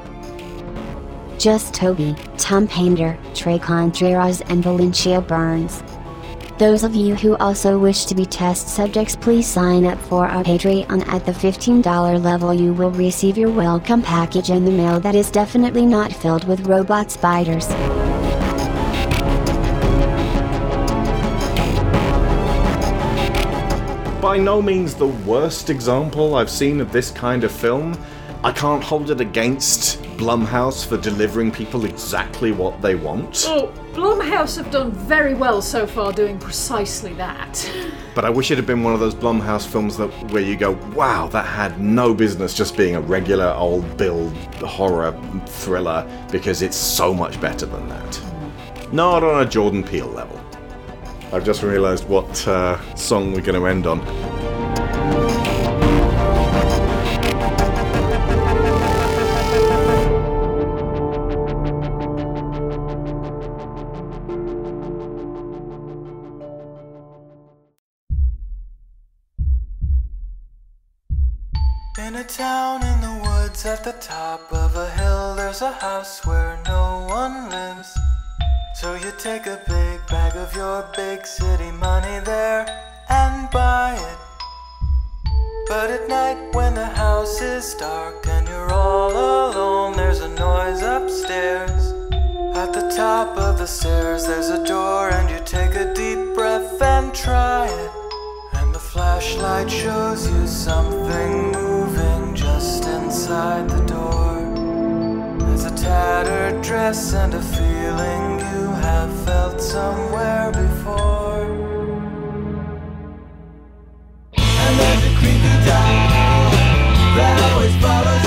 Just Toby, Tom Painter, Trey Contreras, and Valencia Burns. Those of you who also wish to be test subjects, please sign up for our Patreon at the $15 level. You will receive your welcome package in the mail that is definitely not filled with robot spiders. By no means the worst example I've seen of this kind of film. I can't hold it against Blumhouse for delivering people exactly what they want. Oh, Blumhouse have done very well so far doing precisely that. But I wish it had been one of those Blumhouse films that where you go, wow, that had no business just being a regular old Bill horror thriller because it's so much better than that. Not on a Jordan Peele level. I've just realised what uh, song we're going to end on. In a town in the woods at the top of a hill, there's a house where no one lives. So you take a big bag of your big city money there and buy it. But at night when the house is dark and you're all alone, there's a noise upstairs. At the top of the stairs, there's a door, and you take a deep breath and try it. And the flashlight shows you something just inside the door. There's a tattered dress and a feeling you have felt somewhere before. And there's a creepy doll that always follows